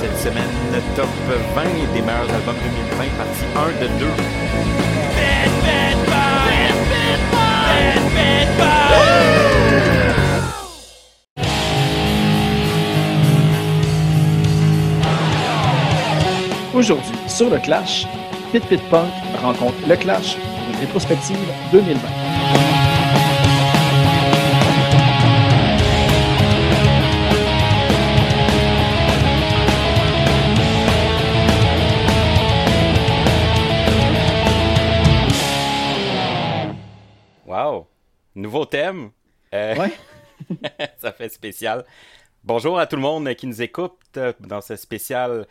Cette semaine, top 20 des meilleurs albums 2020, partie 1 de 2. Aujourd'hui, sur le Clash, Pit Pit Punk rencontre le Clash pour une rétrospective 2020. Nouveau thème. Euh, Ouais. ça fait spécial. Bonjour à tout le monde qui nous écoute euh, dans ce spécial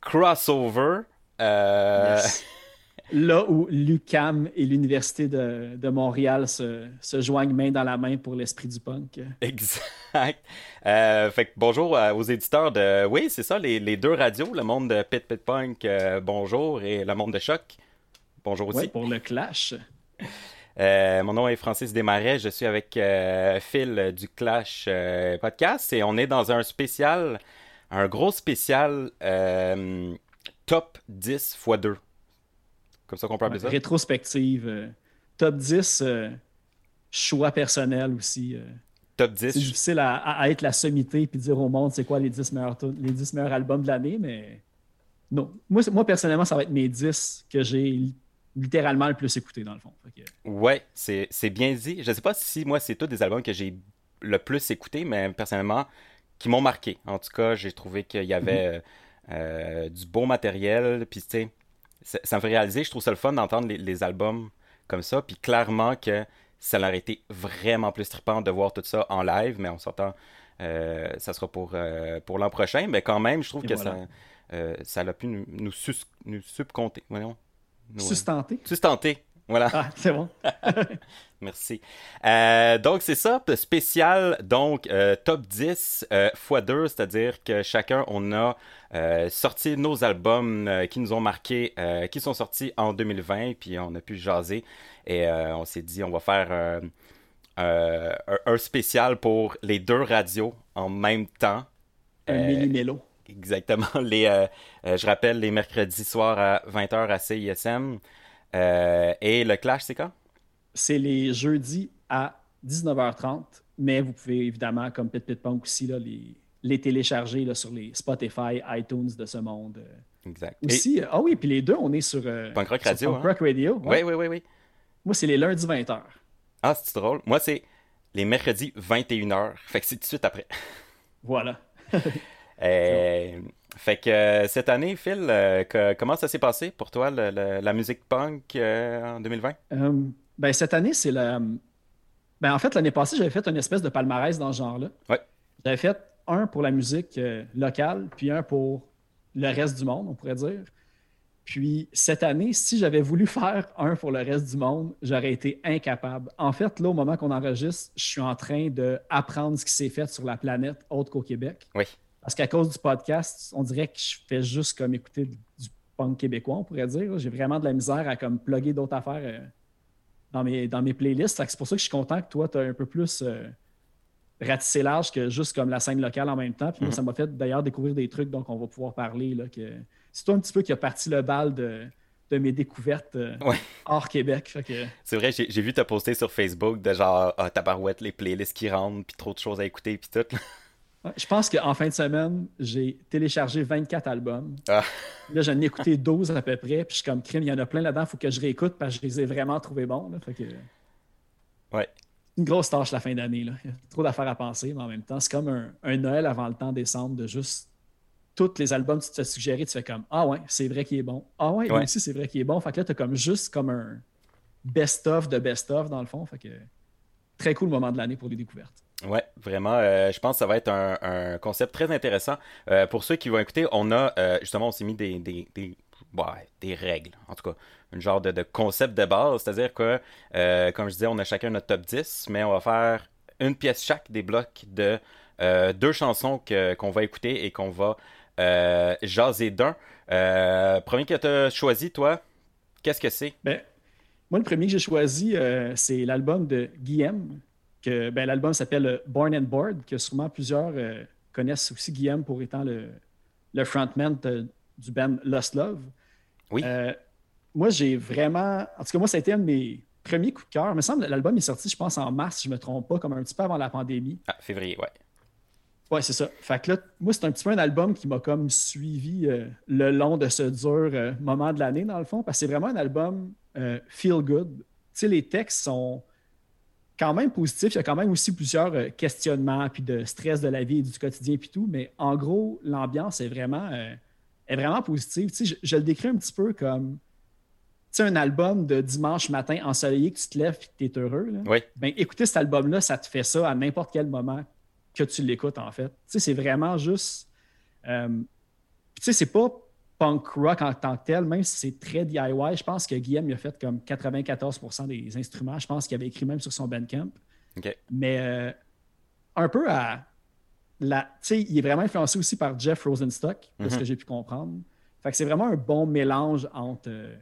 crossover. Euh, Yes. Là où l'UCAM et l'Université de, de Montréal se, se joignent main dans la main pour l'esprit du punk. Exact. Euh, fait que bonjour aux éditeurs de. Oui, c'est ça, les, les deux radios, le monde de Pit Pit Punk, euh, bonjour, et le monde de Choc. Bonjour aussi. Ouais, pour le Clash. Euh, mon nom est Francis Desmarais, je suis avec euh, Phil du Clash euh, Podcast et on est dans un spécial, un gros spécial top 10 x 2. Comme ça qu'on peut appeler ça? Rétrospective. top 10, euh, choix personnel aussi. Top c'est 10. difficile à, à être la sommité puis dire au monde c'est quoi les 10 meilleurs, les 10 meilleurs albums de l'année, mais non. Moi, c'est- moi, personnellement, ça va être mes 10 que j'ai littéralement le plus écouté dans le fond. Que- Ouais, c'est bien dit. Je sais pas si moi c'est tous des albums que j'ai le plus écouté, mais personnellement qui m'ont marqué. En tout cas, j'ai trouvé qu'il y avait euh, euh, du beau matériel. Puis tu sais, ça, me fait réaliser, je trouve ça le fun d'entendre les, les albums comme ça. Puis clairement que ça aurait été vraiment plus trippant de voir tout ça en live, mais on s'entend, euh, ça sera pour, euh, pour l'an prochain. Mais quand même, je trouve Et que voilà. ça, euh, ça a pu nous, nous, nous subcompter. Voyons. Euh, Sustenté. sustenter. Voilà. Ah, c'est bon. Merci. Euh, donc, c'est ça, le spécial, donc, euh, top 10 euh, x 2, c'est-à-dire que chacun, on a euh, sorti nos albums qui nous ont marqués, qui sont sortis en 2020, puis on a pu jaser, et on s'est dit, on va faire un, un spécial pour les deux radios en même temps. Un mini-mélo. Exactement. Les, euh, euh, je rappelle, les mercredis soirs à 20h à CISM. Euh, et le clash, c'est quand? C'est les jeudis à 19h30, mais vous pouvez évidemment, comme Pit Pit Punk aussi, là, les, les télécharger là, sur les Spotify, iTunes de ce monde. Exact. Aussi, ah oui, puis les deux, on est sur, euh, Punk Rock sur Radio, Punk hein? Rock Radio. Oui, oui, oui, oui. Moi, c'est les lundis 20h. Ah, c'est drôle. Moi, c'est les mercredis 21h. Fait que c'est tout de suite après. Voilà. Euh, fait que euh, cette année, Phil, euh, que- comment ça s'est passé pour toi, le- le- la musique punk euh, en 2020? Euh, ben, cette année, c'est la. Ben, en fait, l'année passée, j'avais fait une espèce de palmarès dans ce genre-là. Ouais. J'avais fait un pour la musique euh, locale, puis un pour le reste du monde, on pourrait dire. Puis cette année, si j'avais voulu faire un pour le reste du monde, j'aurais été incapable. En fait, là, au moment qu'on enregistre, je suis en train d'apprendre ce qui s'est fait sur la planète autre qu'au Québec. Oui. Parce qu'à cause du podcast, on dirait que je fais juste comme écouter du punk québécois, on pourrait dire. J'ai vraiment de la misère à comme plugger d'autres affaires euh, dans, mes, dans mes playlists. C'est pour ça que je suis content que toi, tu as un peu plus euh, ratissé large que juste comme la scène locale en même temps. Puis moi, Mhm. ça m'a fait d'ailleurs découvrir des trucs dont on va pouvoir parler. Là, que... C'est toi un petit peu qui a parti le bal de, de mes découvertes euh, Ouais. hors Québec. Que, C'est vrai, j'ai j'ai vu te poster sur Facebook de genre, ah, tabarouette, les playlists qui rentrent, puis trop de choses à écouter, puis tout. Je pense qu'en fin de semaine, j'ai téléchargé 24 albums. Ah. Là, j'en ai écouté 12 à peu près. Puis je suis comme crime, il y en a plein là-dedans, il faut que je réécoute parce que je les ai vraiment trouvés bons. Là. Fait que... Ouais. Une grosse tâche la fin d'année. là. Il y a trop d'affaires à penser, mais en même temps, c'est comme un, un Noël avant le temps décembre de juste tous les albums que tu te suggéré, tu fais comme Ah ouais, c'est vrai qu'il est bon. Ah ouais, Ouais. aussi, c'est vrai qu'il est bon. Fait que là, tu as comme juste comme un best-of de best-of dans le fond. Fait que très cool moment de l'année pour les découvertes. Ouais, vraiment, euh, je pense que ça va être un, concept très intéressant. Euh, pour ceux qui vont écouter, on a, euh, justement, on s'est mis des, des, des, règles, en tout cas, un genre de, concept de base, c'est-à-dire que, comme je disais, on a chacun notre top 10, mais on va faire une pièce chaque des blocs de deux chansons qu'on va écouter et qu'on va jaser d'un. Premier que tu as choisi, toi, qu'est-ce que c'est? Ben, moi, le premier que j'ai choisi, c'est l'album de Guillaume. Que, ben, l'album s'appelle Born and Board, que sûrement plusieurs connaissent aussi Guillaume pour étant le, le frontman du band Lost Love. Oui. moi, j'ai vraiment. En tout cas, moi, ça a été un de mes premiers coups de cœur. Il me semble que l'album est sorti, je pense, en mars, si je ne me trompe pas, comme un petit peu avant la pandémie. Ah, février, ouais. Ouais, c'est ça. Fait que là, moi, c'est un petit peu un album qui m'a comme suivi euh, le long de ce dur euh, moment de l'année, dans le fond, parce que c'est vraiment un album euh, feel good. Tu sais, les textes sont quand même positifs. Il y a quand même aussi plusieurs questionnements, puis de stress de la vie et du quotidien, puis tout. Mais en gros, l'ambiance est vraiment, est vraiment positive. Tu sais, je, le décris un petit peu comme tu sais, un album de dimanche matin ensoleillé que tu te lèves et que tu es heureux. Oui. Ben, écouter cet album-là, ça te fait ça à n'importe quel moment que tu l'écoutes, en fait. Tu sais, c'est vraiment juste. Euh, tu sais, c'est pas punk rock en tant que tel, même si c'est très DIY. Je pense que Guillaume il a fait comme 94% des instruments. Je pense qu'il avait écrit même sur son Bandcamp. Mais euh, un peu à. La, tu sais, il est vraiment influencé aussi par Jeff Rosenstock, de ce que mhm. j'ai pu comprendre. Fait que c'est vraiment un bon mélange entre euh,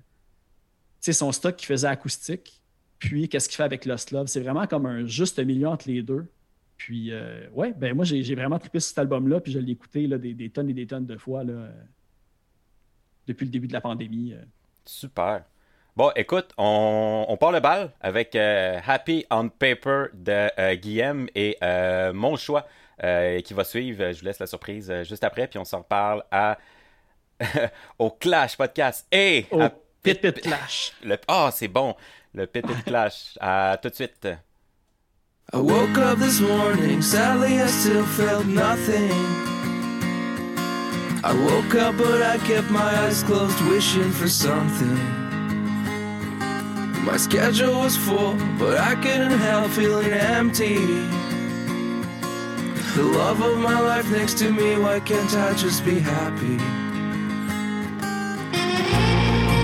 son stock qui faisait acoustique, puis qu'est-ce qu'il fait avec Lost Love. C'est vraiment comme un juste milieu entre les deux. Puis, euh, ouais, ben moi, j'ai vraiment trippé sur cet album-là, puis je l'ai écouté là, des, tonnes et des tonnes de fois là, euh, depuis le début de la pandémie. Euh. Super. Bon, écoute, on, on part le bal avec Happy on Paper de Guillaume et mon choix qui va suivre. Je vous laisse la surprise juste après, puis on s'en reparle à au Clash Podcast et au Pit Pit Clash. Ah, c'est bon, le Pit Pit Clash. À tout de suite. I woke up this morning, sadly I still felt nothing. I woke up but I kept my eyes closed, wishing for something. My schedule was full, but I couldn't help feeling empty. The love of my life next to me, why can't I just be happy?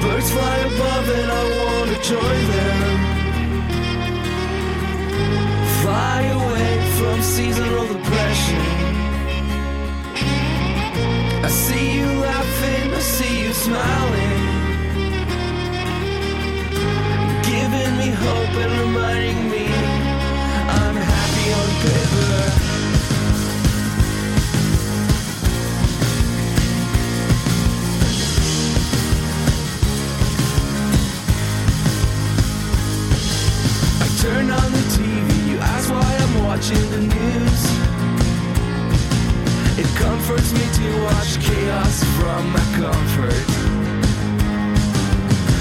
Birds fly above and I wanna join them fly away from seasonal depression. See you laughing, I see you smiling, giving me hope and reminding me I'm happy on paper. I turn on the TV, you ask why I'm watching the news. It comforts me to watch chaos from my comfort.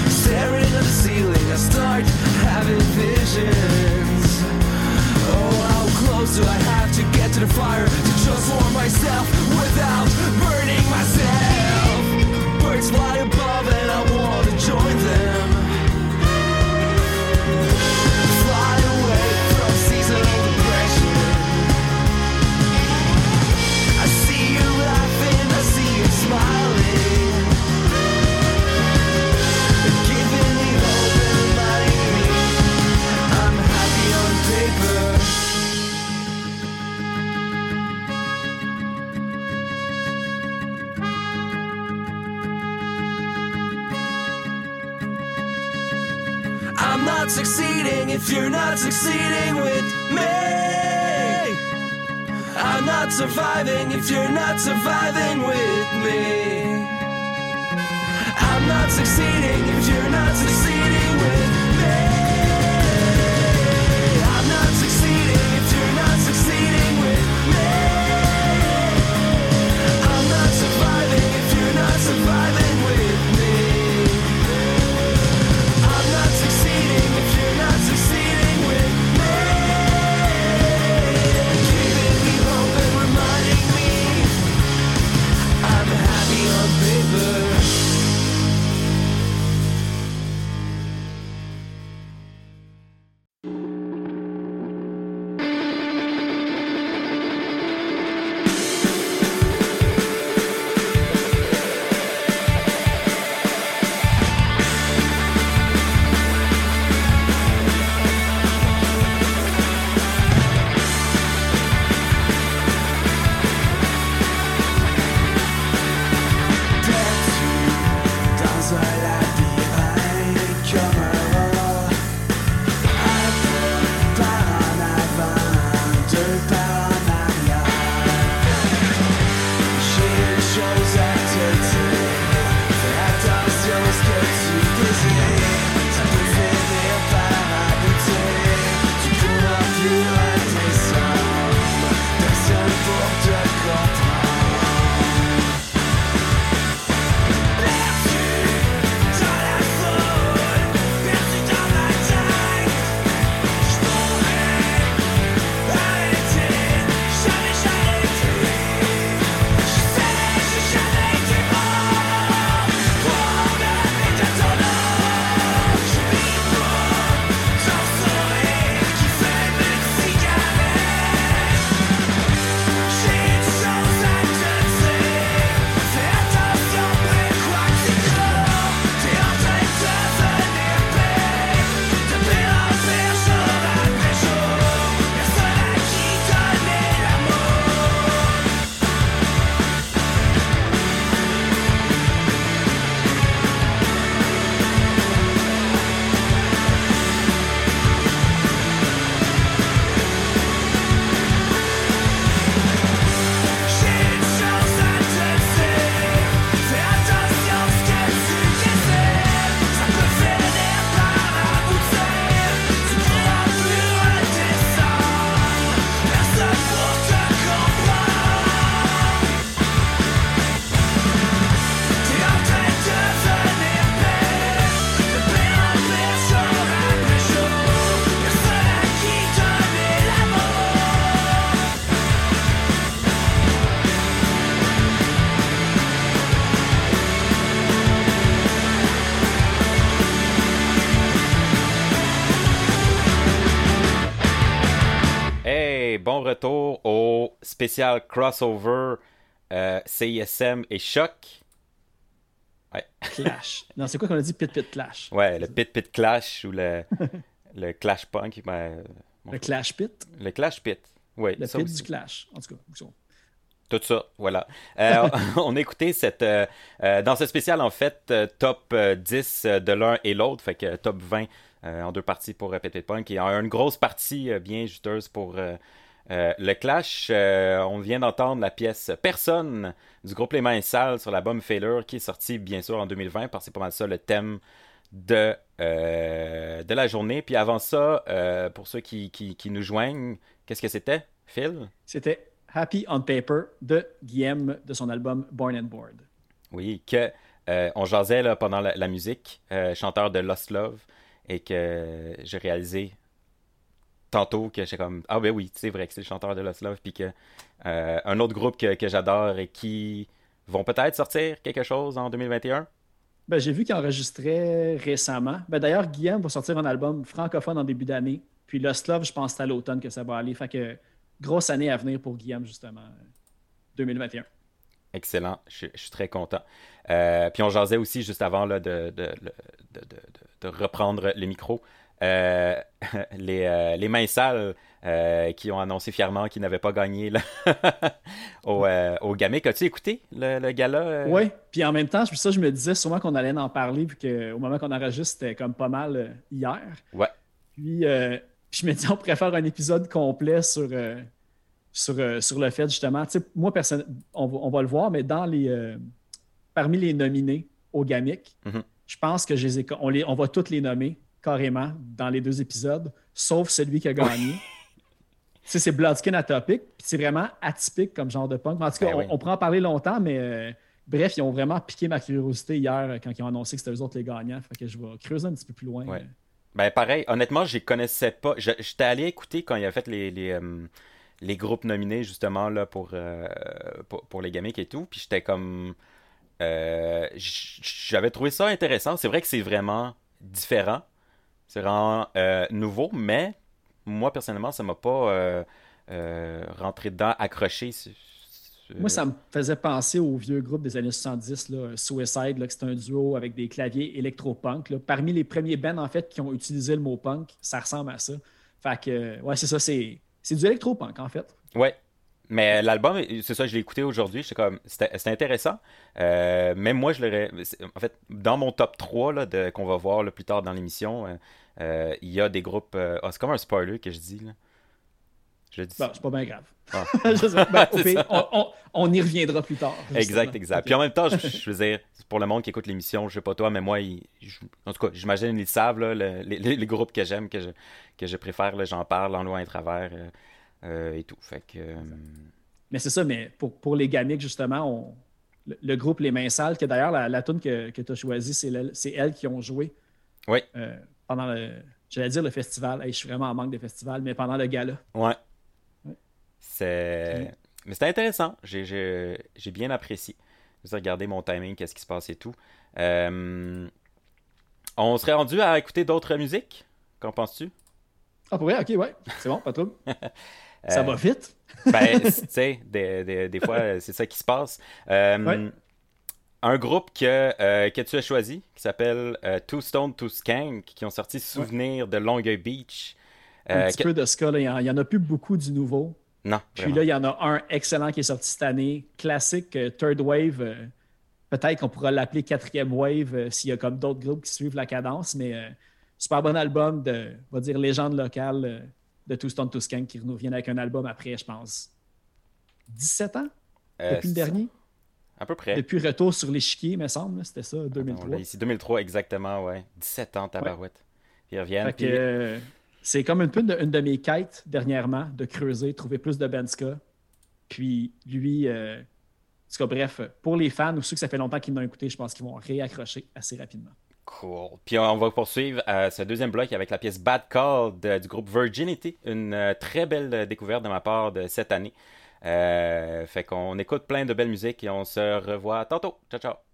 Staring at the ceiling, I start having visions. Oh, how close do I have to get to the fire to just warm myself without burning myself? Birds fly above and I wanna join them. If you're not succeeding with me. I'm not surviving if you're not surviving with me. I'm not succeeding if you're not succeeding spécial crossover euh, CISM et Choc. Ouais. Clash. Non, c'est quoi qu'on a dit? Pit Pit Clash Ouais, le Pit Pit Clash ou le, le Clash Punk. Ben, bon, Le Clash Pit? Le Clash Pit. Oui, Le ça Pit aussi. du Clash. En tout cas. Tout ça, voilà. Euh, on a écouté cette, euh, euh, dans ce spécial, en fait, top euh, 10 de l'un et l'autre, fait que top 20 euh, en deux parties pour Pit Pit Punk et en une grosse partie bien juteuse pour euh, le Clash. Euh, on vient d'entendre la pièce Personne du groupe Les Mains Sales sur l'album Failure qui est sorti bien sûr en 2020 parce que c'est pas mal ça le thème de, euh, de la journée. Puis avant ça, pour ceux qui, qui, qui nous joignent, qu'est-ce que c'était, Phil? C'était Happy on Paper de Guillaume de son album Born and Board. Oui, que on jasait là, pendant la, la musique, chanteur de Lost Love, et que j'ai réalisé tantôt que j'étais comme ah ben oui, c'est vrai que c'est le chanteur de Lost Love, puis que euh, un autre groupe que, que j'adore et qui vont peut-être sortir quelque chose en 2021. Ben, j'ai vu qu'il enregistrait récemment. Ben, D'ailleurs, Guillaume va sortir un album francophone en début d'année. Puis Lost Love, je pense que c'est à l'automne que ça va aller. Fait que grosse année à venir pour Guillaume, justement. 2021. Excellent, je, je suis très content. Euh, puis on jasait aussi juste avant là, de, de, de, de, reprendre les micros. Euh, les, euh, les mains sales euh, qui ont annoncé fièrement qu'ils n'avaient pas gagné là, au, au Gamic. As-tu écouté le, le gala? Oui, puis en même temps, ça, je me disais sûrement qu'on allait en parler, puis qu'au moment qu'on enregistre, c'était comme pas mal hier. Ouais. Puis je me dis, on pourrait faire un épisode complet sur, sur, sur le fait, justement. Moi, personne, on, va, on va le voir, mais dans les, parmi les nominés au GAMIC, Mhm. je pense que je les ai- on, les, on va tous les nommer carrément dans les deux épisodes, sauf celui qui a gagné. Sais, c'est Bloodskin Atopic, puis c'est vraiment atypique comme genre de punk. En tout cas, Ben on, oui. on pourra en parler longtemps, mais euh, bref, ils ont vraiment piqué ma curiosité hier euh, quand ils ont annoncé que c'était eux autres les gagnants. Fait que je vais creuser un petit peu plus loin. Ouais. Ben pareil, honnêtement, je connaissais pas. Je- J'étais allé écouter quand il a fait les, les, euh, les groupes nominés justement là pour, euh, pour, pour les gamiques et tout. Puis j'étais comme. euh, J'avais trouvé ça intéressant. C'est vrai que c'est vraiment différent. C'est vraiment euh, nouveau, mais moi personnellement, ça m'a pas euh, euh, rentré dedans, accroché. Moi, ça me faisait penser au vieux groupe des années 70, là, Suicide, là, que c'était un duo avec des claviers électro-punk. là. Parmi les premiers bands, en fait, qui ont utilisé le mot punk, ça ressemble à ça. Fait que, ouais, c'est ça, c'est c'est du électro-punk, en fait. Ouais. Mais l'album, c'est ça, je l'ai écouté aujourd'hui. J'étais comme, c'était intéressant. Euh, même moi, je l'aurais. c'est- En fait, dans mon top 3 là, de, qu'on va voir là, plus tard dans l'émission, euh, euh, il y a des groupes. euh, ah, c'est comme un spoiler que je dis. Là. Je dis. Bon, c'est pas bien grave. Ah. Je ben, on, on- on y reviendra plus tard. Exact, justement. exact. Puis en même temps, je, je veux dire, pour le monde qui écoute l'émission, je sais pas toi, mais moi, je- en tout cas, j'imagine ils savent, là, le- les, les- groupes que j'aime, que je, que je préfère, là, j'en parle en loin et travers euh, euh, et tout. Fait que. euh, Mais c'est ça, mais pour, pour les gamiques, justement, on- le, le groupe Les Mains Sales, que d'ailleurs, la, la tune que, que tu as choisie, c'est le- c'est elles qui ont joué Oui. Pendant le. J'allais dire le festival. Hey, je suis vraiment en manque de festival, mais pendant le gala. Ouais. Ouais. C'est. Mais c'était intéressant. J'ai, j'ai, j'ai bien apprécié. J'ai regardé mon timing, qu'est-ce qui se passe et tout. Euh, On serait rendu à écouter d'autres musiques? Qu'en penses-tu? Ah, pour vrai? Ok, ouais. C'est bon, pas de trouble. Ça Euh, va vite. Ben, tu sais, des, des- des fois, c'est ça qui se passe. Euh, Ouais. Un groupe que, euh, que tu as choisi, qui s'appelle euh, Two Stone, Two Skank, qui ont sorti Souvenir de Longueuil Beach. Un Euh, petit que- peu de ska, il n'y en, a plus beaucoup du nouveau. Non, Puis vraiment. là, il y en a un excellent qui est sorti cette année, classique, Third Wave. Peut-être qu'on pourra l'appeler quatrième wave s'il y a comme d'autres groupes qui suivent la cadence, mais super bon album de, on va dire, légende locale de Two Stone Two Skank qui nous reviennent avec un album après, je pense, 17 ans Euh, depuis le dernier? À peu près. Depuis Retour sur l'échiquier, me semble, c'était ça, On 2003. l'a ici, 2003 exactement, ouais. 17 ans, tabarouette. Ils reviennent. Puis- euh, c'est comme une peu une de mes quêtes dernièrement, de creuser, trouver plus de Benska. Puis lui, euh, en tout cas, bref, pour les fans ou ceux que ça fait longtemps qu'ils m'ont écouté, je pense qu'ils vont réaccrocher assez rapidement. Cool. Puis on va poursuivre euh, ce deuxième bloc avec la pièce Bad Call de- du groupe Virginity. Une euh, très belle découverte de ma part de cette année. Euh, fait qu'on écoute plein de belles musiques et on se revoit tantôt. Ciao, ciao.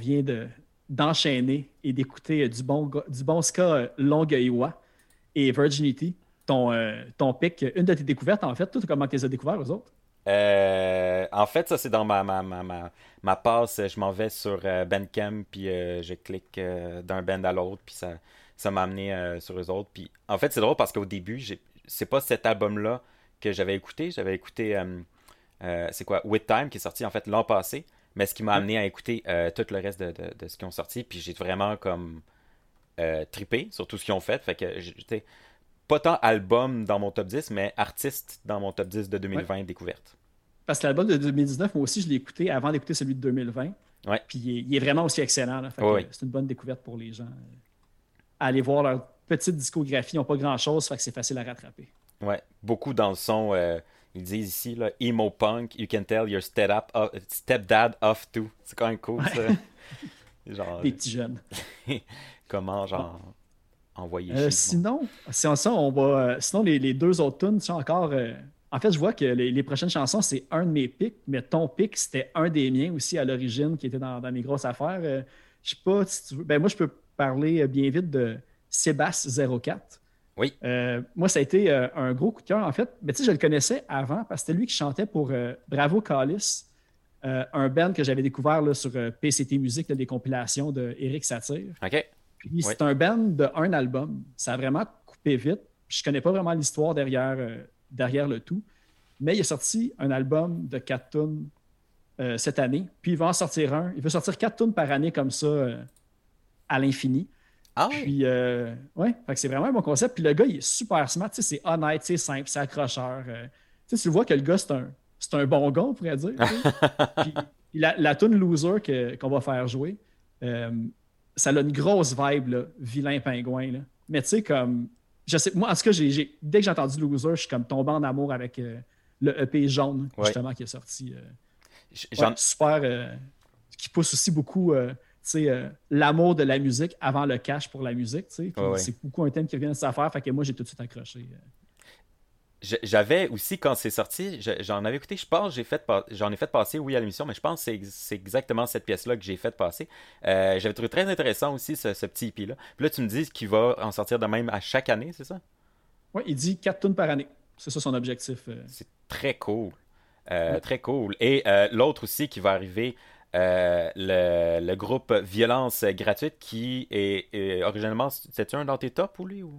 Vient de, d'enchaîner et d'écouter euh, du bon, du bon ska euh, Longueuillois et Virginity, ton, euh, ton pic, une de tes découvertes en fait. Comment tu les as découverts, aux autres? En fait, ça, c'est dans ma, ma, ma, passe. Je m'en vais sur Bandcamp, puis je clique d'un band à l'autre, puis ça, ça m'a amené sur eux autres. Puis, en fait, c'est drôle parce qu'au début, j'ai- c'est pas cet album-là que j'avais écouté. J'avais écouté, c'est quoi, With Time, qui est sorti en fait l'an passé, mais ce qui m'a amené à écouter euh, tout le reste de, de, de ce qu'ils ont sorti. Puis j'ai vraiment comme euh, trippé sur tout ce qu'ils ont fait. Fait que j'étais pas tant album dans mon top 10, mais artiste dans mon top 10 de 2020 découverte. Parce que l'album de 2019, moi aussi, je l'ai écouté avant d'écouter celui de 2020. Ouais. Puis il est, il est vraiment aussi excellent. Ouais, C'est une bonne découverte pour les gens. euh, Aller voir leur petite discographie, ils n'ont pas grand-chose, fait que c'est facile à rattraper. Ouais, beaucoup dans le son. euh, ils disent ici, là, emo punk, you can tell your step up, uh, stepdad off too. C'est quand même cool, ça. genre, Des petits jeunes. comment, genre, envoyer Euh, sinon, si on, ça, on va, euh, sinon les, les deux autres tunes sont encore euh, en fait, je vois que les, les prochaines chansons, c'est un de mes pics, mais ton pic, c'était un des miens aussi à l'origine qui était dans, dans mes grosses affaires. Euh, je sais pas si tu veux. Ben, moi, je peux parler bien vite de Sébastien 04. Oui. Euh, moi, ça a été euh, un gros coup de cœur, en fait. Mais tu sais, je le connaissais avant parce que c'était lui qui chantait pour euh, Bravo Callis, euh, un band que j'avais découvert là, sur PCT Music, là, des compilations de Eric Satir. OK. Puis c'est un band de un album. Ça a vraiment coupé vite. Je connais pas vraiment l'histoire derrière, derrière le tout. Mais il a sorti un album de quatre tunes cette année. Puis il va en sortir un. Il veut sortir quatre tunes par année comme ça à l'infini. Ah oui. Puis, euh, ouais, c'est vraiment un bon concept. Puis le gars, il est super smart. tu sais, C'est honnête, c'est simple, c'est accrocheur. euh. tu vois que le gars, c'est un, c'est un bon gars, on pourrait dire. Puis la, la tune Loser que- qu'on va faire jouer, euh, ça a une grosse vibe, là, vilain pingouin. Là. Mais tu sais, comme. Je sais, moi, en tout cas, j'ai- dès que j'ai entendu Loser, je suis comme tombé en amour avec euh, le EP jaune, Ouais. justement, qui est sorti. Ouais, super. qui pousse aussi beaucoup euh, l'amour de la musique avant le cash pour la musique. Ouais. C'est beaucoup un thème qui revient de cette affaire. Fait que moi, j'ai tout de suite accroché. euh. J'avais aussi, quand c'est sorti, je- j'en avais écouté, je pense, j'ai fait j'en ai fait passer, oui, à l'émission, mais je pense que c'est ex- c'est exactement cette pièce-là que j'ai fait passer. Euh, J'avais trouvé très intéressant aussi ce, ce petit EP-là. Puis là, tu me dis qu'il va en sortir de même à chaque année, c'est ça? Ouais, il dit 4 tonnes par année. C'est ça son objectif. euh. C'est très cool. Euh, Ouais. Très cool. Et euh, l'autre aussi qui va arriver, euh, le, le groupe Violence Gratuite, qui est, est originellement, c'était un dans tes tops ou lui? Ou...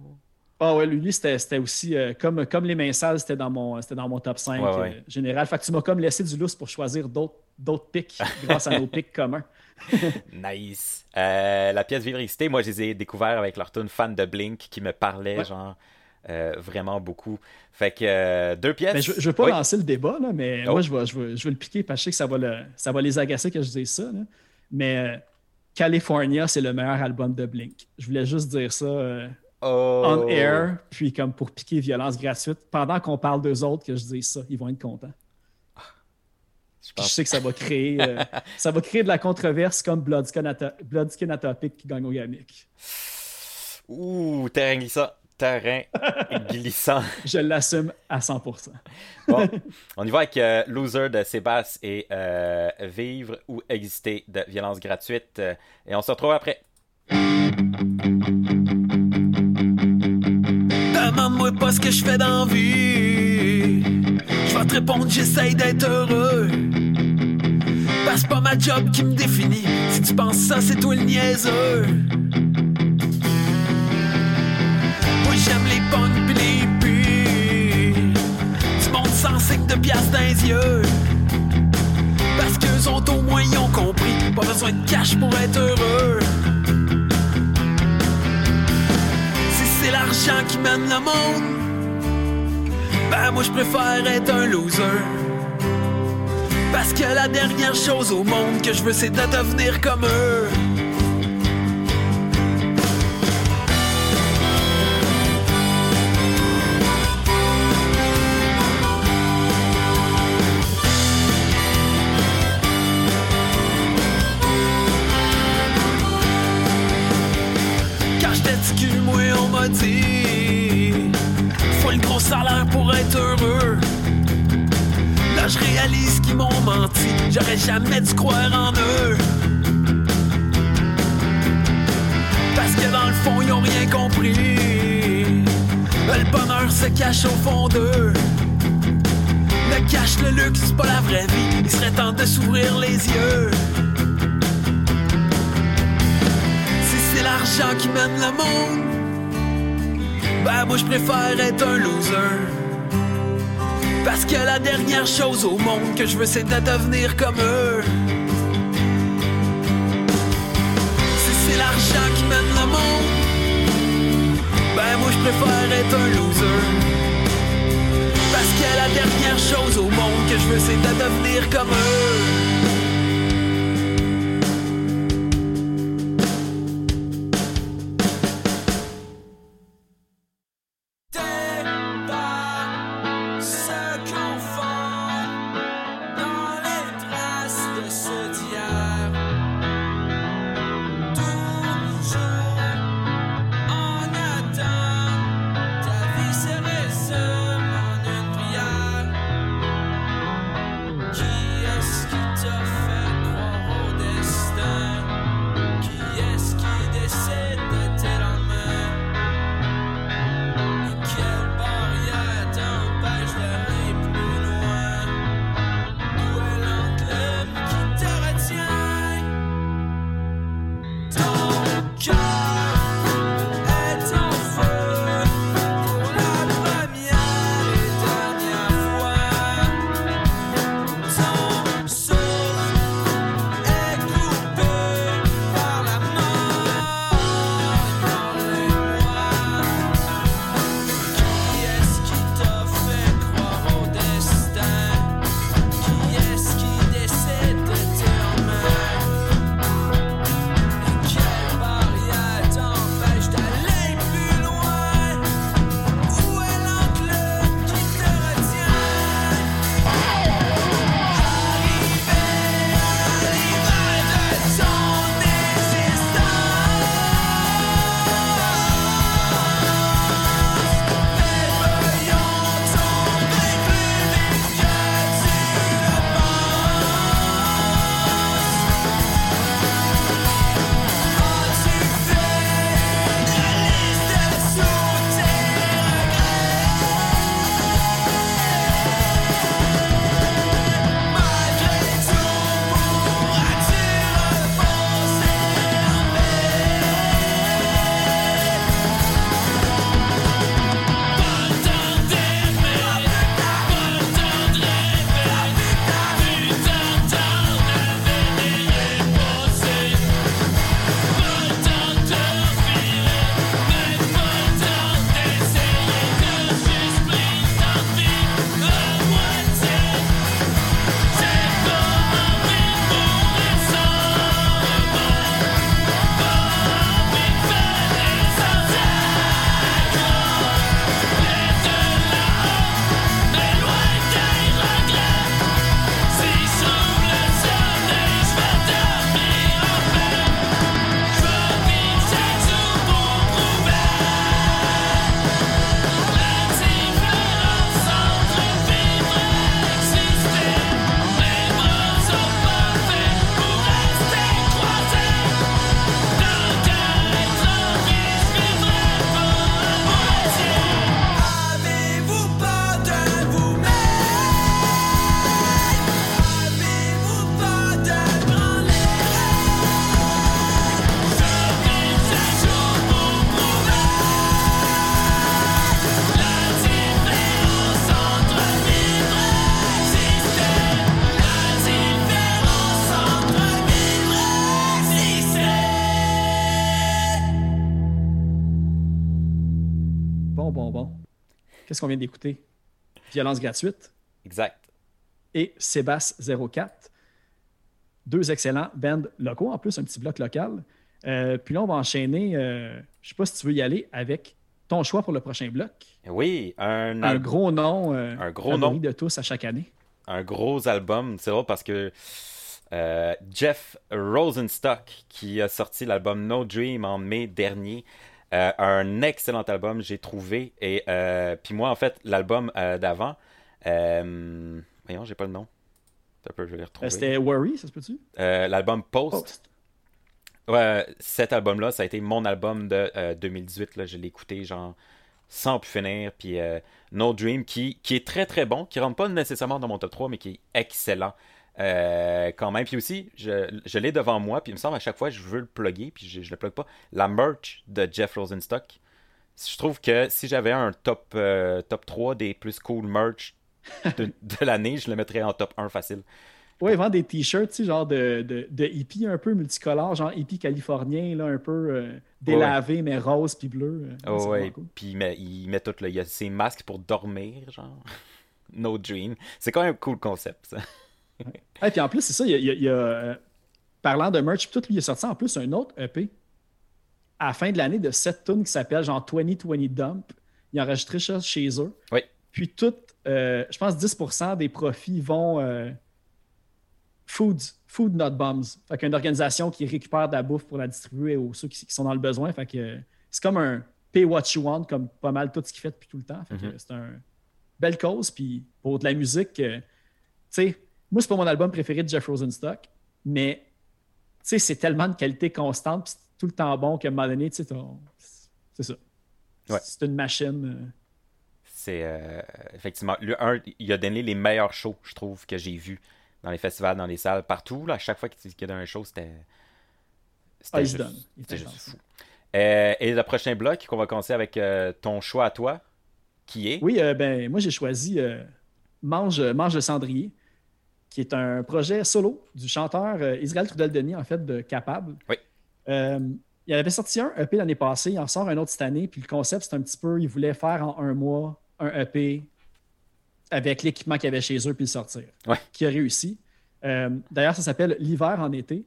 Ah ouais, lui, c'était c'était aussi euh, comme, comme les mains sales, c'était dans mon, c'était dans mon top 5 Ouais, ouais. euh, général. Fait que tu m'as comme laissé du lousse pour choisir d'autres d'autres pics grâce à nos pics communs. Nice. Euh, la pièce Vivre moi, je les ai découverts avec leur tune fan de Blink qui me parlait, Ouais. genre, euh, vraiment beaucoup. Fait que euh, deux pièces. Mais je ne veux pas Oui. lancer le débat, là, mais Oh. moi, je vais, je, vais, je vais le piquer parce que je sais que ça va, le- ça va les agacer que je dise ça. là. Mais euh, California, c'est le meilleur album de Blink. Je voulais juste dire ça euh, Oh. on air, puis comme pour piquer violence gratuite. Pendant qu'on parle d'eux autres, que je dise ça, ils vont être contents. Je je sais que ça va créer, euh, ça va créer de la controverse comme Bloodskin, Ato- Bloodskin Atopic qui gagne au Yamic. Ouh, terrain glissant. Terrain glissant. Je l'assume à 100%. Bon, on y va avec euh, Loser de Sébastien et euh, Vivre ou exister de violence gratuite. Euh, et on se retrouve après. Demande-moi pas ce que je fais dans vie. Je vais te répondre, j'essaye d'être heureux. Parce que pas ma job qui me définit. Si tu penses ça, c'est toi le niaiseux. Cash pour être heureux. Si c'est l'argent qui mène le monde, ben moi je préfère être un loser. Parce que la dernière chose au monde que je veux c'est de devenir comme eux. Moi je préfère être un loser. Parce que la dernière chose au monde que je veux c'est de devenir comme eux. Si c'est l'argent qui mène le monde, ben moi je préfère être un loser. Parce que la dernière chose au monde que je veux c'est de devenir comme eux. Qu'on vient d'écouter? Violence gratuite Exact. et Sébastien 04. Deux excellents bands locaux, en plus, un petit bloc local. Euh, puis là, on va enchaîner, euh, je sais pas si tu veux y aller, avec ton choix pour le prochain bloc. Oui, un, Un gros nom, euh, Un gros nom. de tous à chaque année. un gros album. C'est drôle parce que Jeff Rosenstock, qui a sorti l'album No Dream en mai dernier, euh, un excellent album, j'ai trouvé. Et euh, puis moi, en fait, l'album euh, d'avant, voyons, j'ai pas le nom. Un peu, je vais retrouver. C'était Worry, ça se peut-tu? L'album Post. Post. Ouais, cet album-là, ça a été mon album de euh, 2018. Là. Je l'ai écouté genre sans plus finir. Puis No Dream, qui, qui est très très bon, qui rentre pas nécessairement dans mon top 3, mais qui est excellent euh, quand même. Puis aussi, je, je l'ai devant moi, puis il me semble à chaque fois je veux le plugger, puis je, le plug pas. La merch de Jeff Rosenstock. Je trouve que si j'avais un top, euh, top 3 des plus cool merch de, de l'année, je le mettrais en top 1 facile. Ouais, vendent des t-shirts, tu sais, genre de, de, de hippie un peu multicolore, genre hippie californien, là, un peu euh, délavé, mais rose puis bleu. Oh, ouais. cool. Puis il met, il met tout, là. Il y a ses masques pour dormir, genre. No Dream. C'est quand même un cool concept, ça. Et puis en plus, c'est ça, il y a, il y euh, parlant de merch, puis tout, lui, il est sorti en plus un autre EP à la fin de l'année de 7 tunes qui s'appelle genre 2020 Dump. Il a enregistré ça chez eux. Oui. Puis tout, euh, je pense 10% des profits vont euh, Food, Food Not Bombs. Fait qu'une organisation qui récupère de la bouffe pour la distribuer aux ceux qui, qui sont dans le besoin. Fait que euh, c'est comme un pay what you want, comme pas mal tout ce qu'il fait depuis tout le temps. Fait que Mhm. c'est un belle cause. Puis pour de la musique, tu sais, moi, c'est pas mon album préféré de Jeff Rosenstock, mais c'est tellement de qualité constante, puis c'est tout le temps bon qu'à un moment donné, c'est ça. Ouais. C'est une machine. euh, C'est euh, effectivement. Le, un, il a donné les meilleurs shows, je trouve, que j'ai vus dans les festivals, dans les salles, partout. Là, à chaque fois qu'il y a un show, c'était. C'était Ah, juste. Il fou. Euh, et le prochain bloc qu'on va commencer avec ton choix à toi, qui est? Oui, ben, moi, j'ai choisi Mange, Mange le cendrier, qui est un projet solo du chanteur euh, Israël Trudel-Denis, en fait, de Capable. Oui. Euh, il avait sorti un EP l'année passée, il en sort un autre cette année, puis le concept, c'est un petit peu, il voulait faire en un mois un EP avec l'équipement qu'il y avait chez eux, puis le sortir. Ouais. Qui a réussi. Euh, D'ailleurs, ça s'appelle L'hiver en été.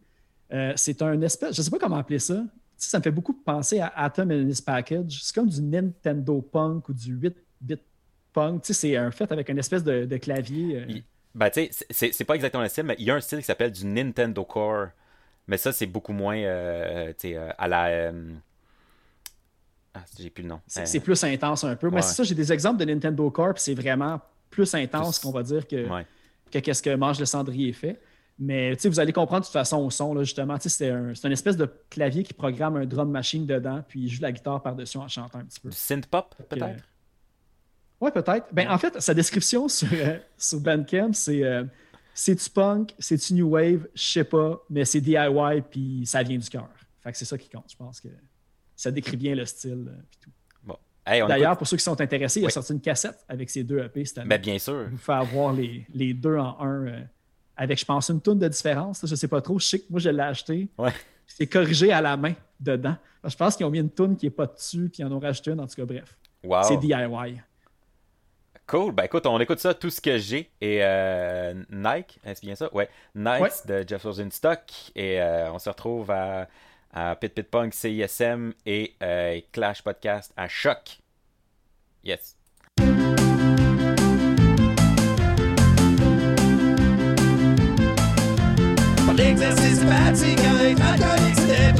Euh, c'est un espèce, je ne sais pas comment appeler ça. Tu sais, ça me fait beaucoup penser à Atom and His Package. C'est comme du Nintendo Punk ou du 8-bit Punk. Tu sais, c'est un fait avec une espèce de, de clavier. euh, Il- Ben, tu sais, c'est- pas exactement le style, mais il y a un style qui s'appelle du Nintendo Core. Mais ça, c'est beaucoup moins, euh, tu sais, euh, à la. euh, Ah, j'ai plus le nom. C'est Euh, plus intense un peu. Mais ouais. c'est ça, j'ai des exemples de Nintendo Corp, c'est vraiment plus intense Plus- qu'on va dire que, ouais. que qu'est-ce que Mange le cendrier fait. Mais tu sais, vous allez comprendre de toute façon au son, là, justement. Tu sais, C'est un, une espèce de clavier qui programme un drum machine dedans, puis il joue la guitare par-dessus en chantant un petit peu. Du synth pop, peut-être? Oui, peut-être. Ben, en fait, sa description sur, euh, sur Bandcamp, c'est euh, c'est-tu punk, c'est-tu new wave, je sais pas, mais c'est DIY, puis ça vient du cœur. Fait que c'est ça qui compte. Je pense que ça décrit bien le style. euh, puis tout. Bon. Hey, D'ailleurs, écoute- pour ceux qui sont intéressés, il a sorti une cassette avec ces deux EP cette année. Ben, bien sûr. vous fait avoir les, les deux en un euh, avec, je pense, une tonne de différence. là, Je sais pas trop. Je sais que moi, je l'ai acheté. Ouais. C'est corrigé à la main dedans. Je pense qu'ils ont mis une toune qui n'est pas dessus, puis ils en ont rajouté une. En tout cas, bref. Wow. C'est DIY. Cool. Ben écoute, on écoute ça, tout ce que j'ai. Et euh, Nike, est-ce bien ça? Ouais. Nike Ouais. de Jeff Rosenstock. Et euh, on se retrouve à, à Pit Pit Punk, CISM et euh, Clash Podcast à Choc. Yes. Alcoolique, c'était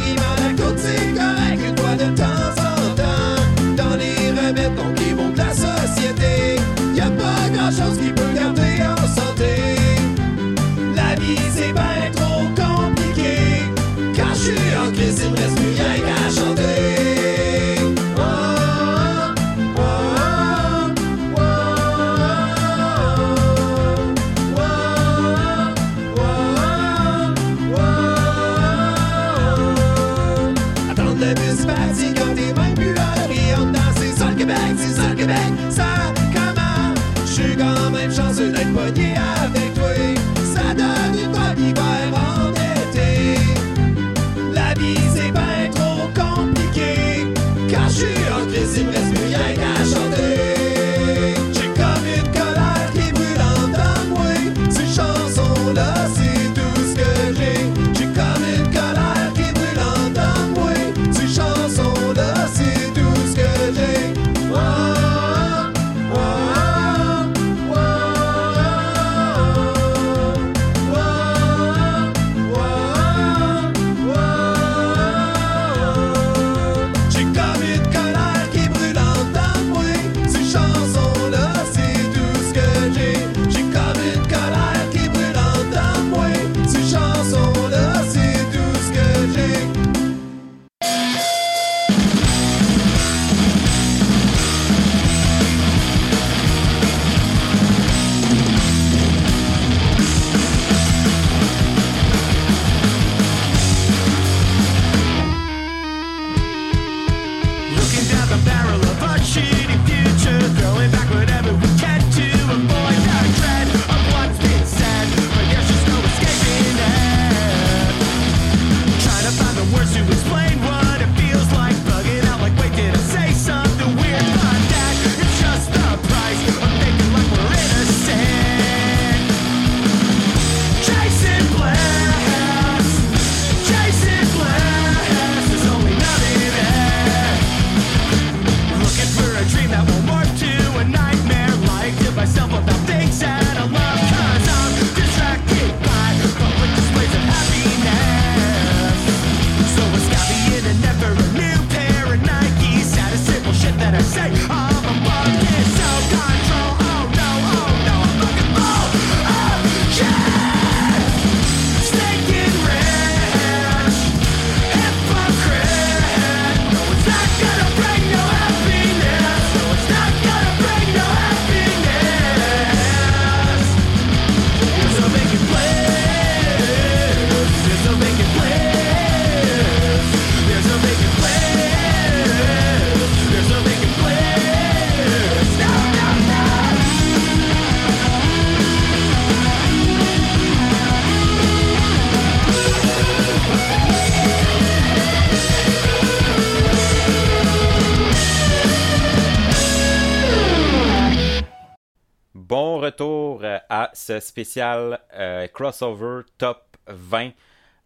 spécial euh, crossover top 20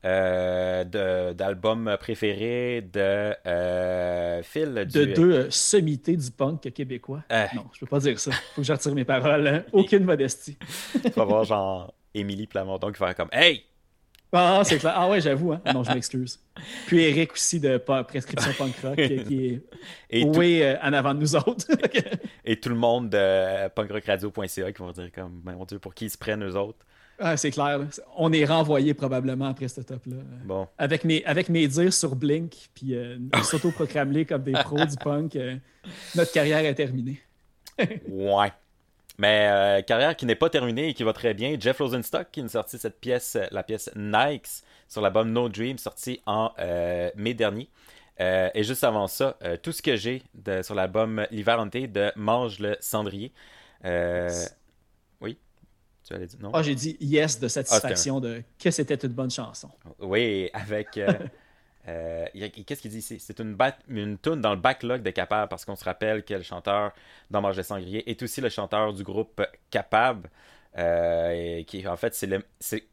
euh, d'albums préférés de euh, Phil. De du- deux euh, sommités du punk québécois. Non, je peux pas dire ça. Faut que je retire mes paroles. hein. Aucune modestie. Tu vas voir genre Émilie Plamondon qui va faire comme Hey! Ah, c'est clair. Ah ouais, j'avoue. Hein. Non, je m'excuse. Puis Eric aussi de Prescription Punk Rock euh, qui est Et, tout, oui en avant de nous autres. et tout le monde de punkrockradio.ca qui vont dire comme Mon Dieu, pour qui ils se prennent eux autres? ah, c'est clair. là. On est renvoyé probablement après ce top-là. Bon. Avec mes, avec mes dires sur Blink, puis euh, s'auto-proclamer comme des pros du punk, euh, notre carrière est terminée. Ouais. Mais euh, carrière qui n'est pas terminée et qui va très bien. Jeff Rosenstock qui nous a sorti cette pièce, euh, la pièce Nikes, sur l'album No Dream, sorti en euh, mai dernier. Euh, et juste avant ça, tout ce que j'ai sur l'album L'hiver hanté de Mange le cendrier. Oui, tu allais dire non? Ah, j'ai dit yes de satisfaction de que c'était une bonne chanson. Oui, avec. euh, Qu'est-ce qu'il dit? Ici C'est une, une tune dans le backlog de Capable parce qu'on se rappelle que le chanteur dans Mange le Sangrier est aussi le chanteur du groupe Capable. euh, et qui, en fait, c'est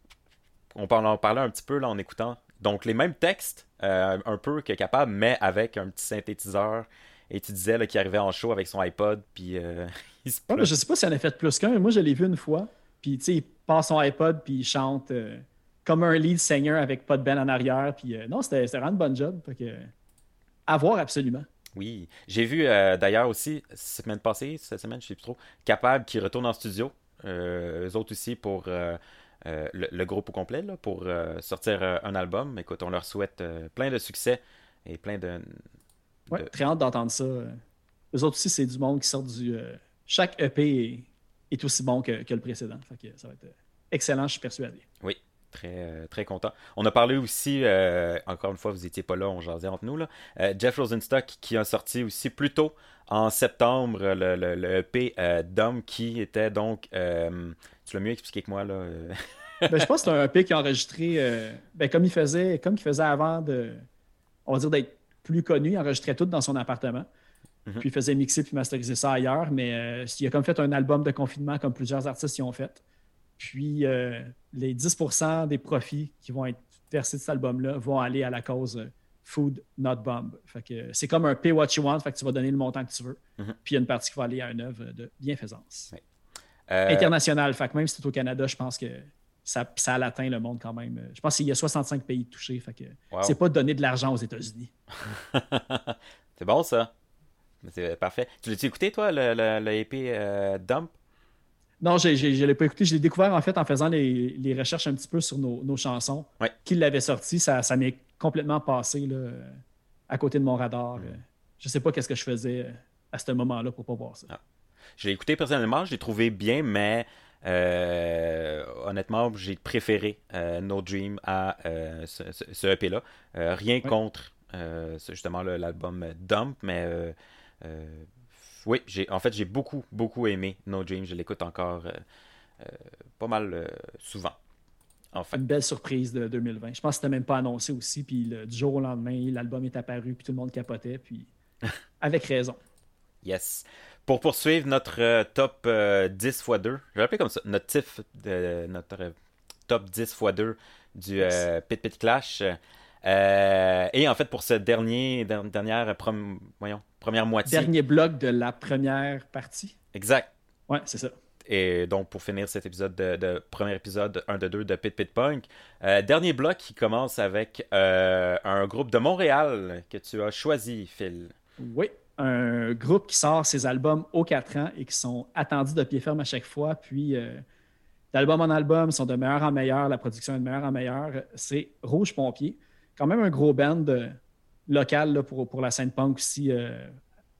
On en en parlait un petit peu là en écoutant. Donc, les mêmes textes, euh, un peu que Capable, mais avec un petit synthétiseur. Et tu disais qu'il arrivait en show avec son iPod, puis il se Ouais, mais plug- je sais pas s'il en a fait plus qu'un. mais Moi, je l'ai vu une fois. Puis, tu sais, il passe son iPod, puis il chante comme un lead singer avec pas de band en arrière. Puis, euh, non, c'était vraiment une bonne job. Fait que, à voir absolument. Oui, j'ai vu euh, d'ailleurs aussi, semaine passée, cette semaine, je sais plus trop, Capable qui retourne en studio, euh, eux autres aussi pour euh, le, le groupe au complet, là, pour sortir un album. Écoute, on leur souhaite plein de succès et plein de... Ouais, de- très hâte d'entendre ça. Eux autres aussi, c'est du monde qui sort du. chaque EP est, est aussi bon que, que le précédent. Fait que ça va être excellent, je suis persuadé. Oui, très, euh, très content. On a parlé aussi, euh, encore une fois, vous n'étiez pas là, on jasait entre nous, là, euh, Jeff Rosenstock qui a sorti aussi plus tôt en septembre le, le, le EP euh, Dom qui était donc... tu l'as mieux expliqué que moi, là. Ben, je pense que c'est un EP qui a enregistré, ben, comme il faisait, comme il faisait avant de, on va dire d'être plus connu, il enregistrait tout dans son appartement. Mhm. Puis il faisait mixer puis masteriser ça ailleurs, mais il a comme fait un album de confinement comme plusieurs artistes y ont fait. Puis euh, les 10% des profits qui vont être versés de cet album-là vont aller à la cause euh, Food Not Bomb. Fait que euh, c'est comme un pay what you want, fait que tu vas donner le montant que tu veux. Mhm. Puis il y a une partie qui va aller à une œuvre de bienfaisance. euh, fait que même si c'est au Canada, je pense que ça, ça a atteint le monde quand même. Je pense qu'il y a 65 pays touchés, fait que wow. c'est pas donner de l'argent aux États-Unis. c'est bon, ça. C'est parfait. Tu l'as-tu écouté, toi, le, le, le EP euh, Dump? Non, je ne l'ai pas écouté. Je l'ai découvert en fait en faisant les, les recherches un petit peu sur nos, nos chansons. Ouais. Qui l'avait sorti, ça, ça m'est complètement passé là, à côté de mon radar. Euh, Je sais pas qu'est-ce que je faisais euh, à ce moment-là pour pas voir ça. Je l'ai écouté personnellement, je l'ai trouvé bien, mais euh, honnêtement, j'ai préféré euh, No Dream à euh, ce, EP-là. Euh, rien contre justement l'album Dump, mais oui, j'ai en fait j'ai beaucoup, beaucoup aimé No Dream. Je l'écoute encore euh, euh, pas mal euh, souvent. En fait. Une belle surprise de 2020. Je pense que c'était même pas annoncé aussi. Puis le- du jour au lendemain, l'album est apparu, puis tout le monde capotait. Puis avec raison. Yes. Pour poursuivre notre top euh, 10 x 2, je vais l'appeler comme ça, notre, tif de, notre top 10 x 2 du Pit Pit Clash. Euh, et en fait, pour ce dernier, der- dernière, prom- voyons, première moitié. Dernier bloc de la première partie. Exact. Ouais, c'est ça. Et donc, pour finir cet épisode de, de- premier épisode 1 de 2 de Pit Pit Punk, euh, dernier bloc qui commence avec euh, un groupe de Montréal que tu as choisi, Phil. Oui, un groupe qui sort ses albums aux 4 ans et qui sont attendus de pied ferme à chaque fois. Puis, d'album en album, sont de meilleur en meilleur, la production est de meilleur en meilleur. C'est Rouge Pompier, quand même un gros band euh, local là, pour, pour la scène punk aussi, euh,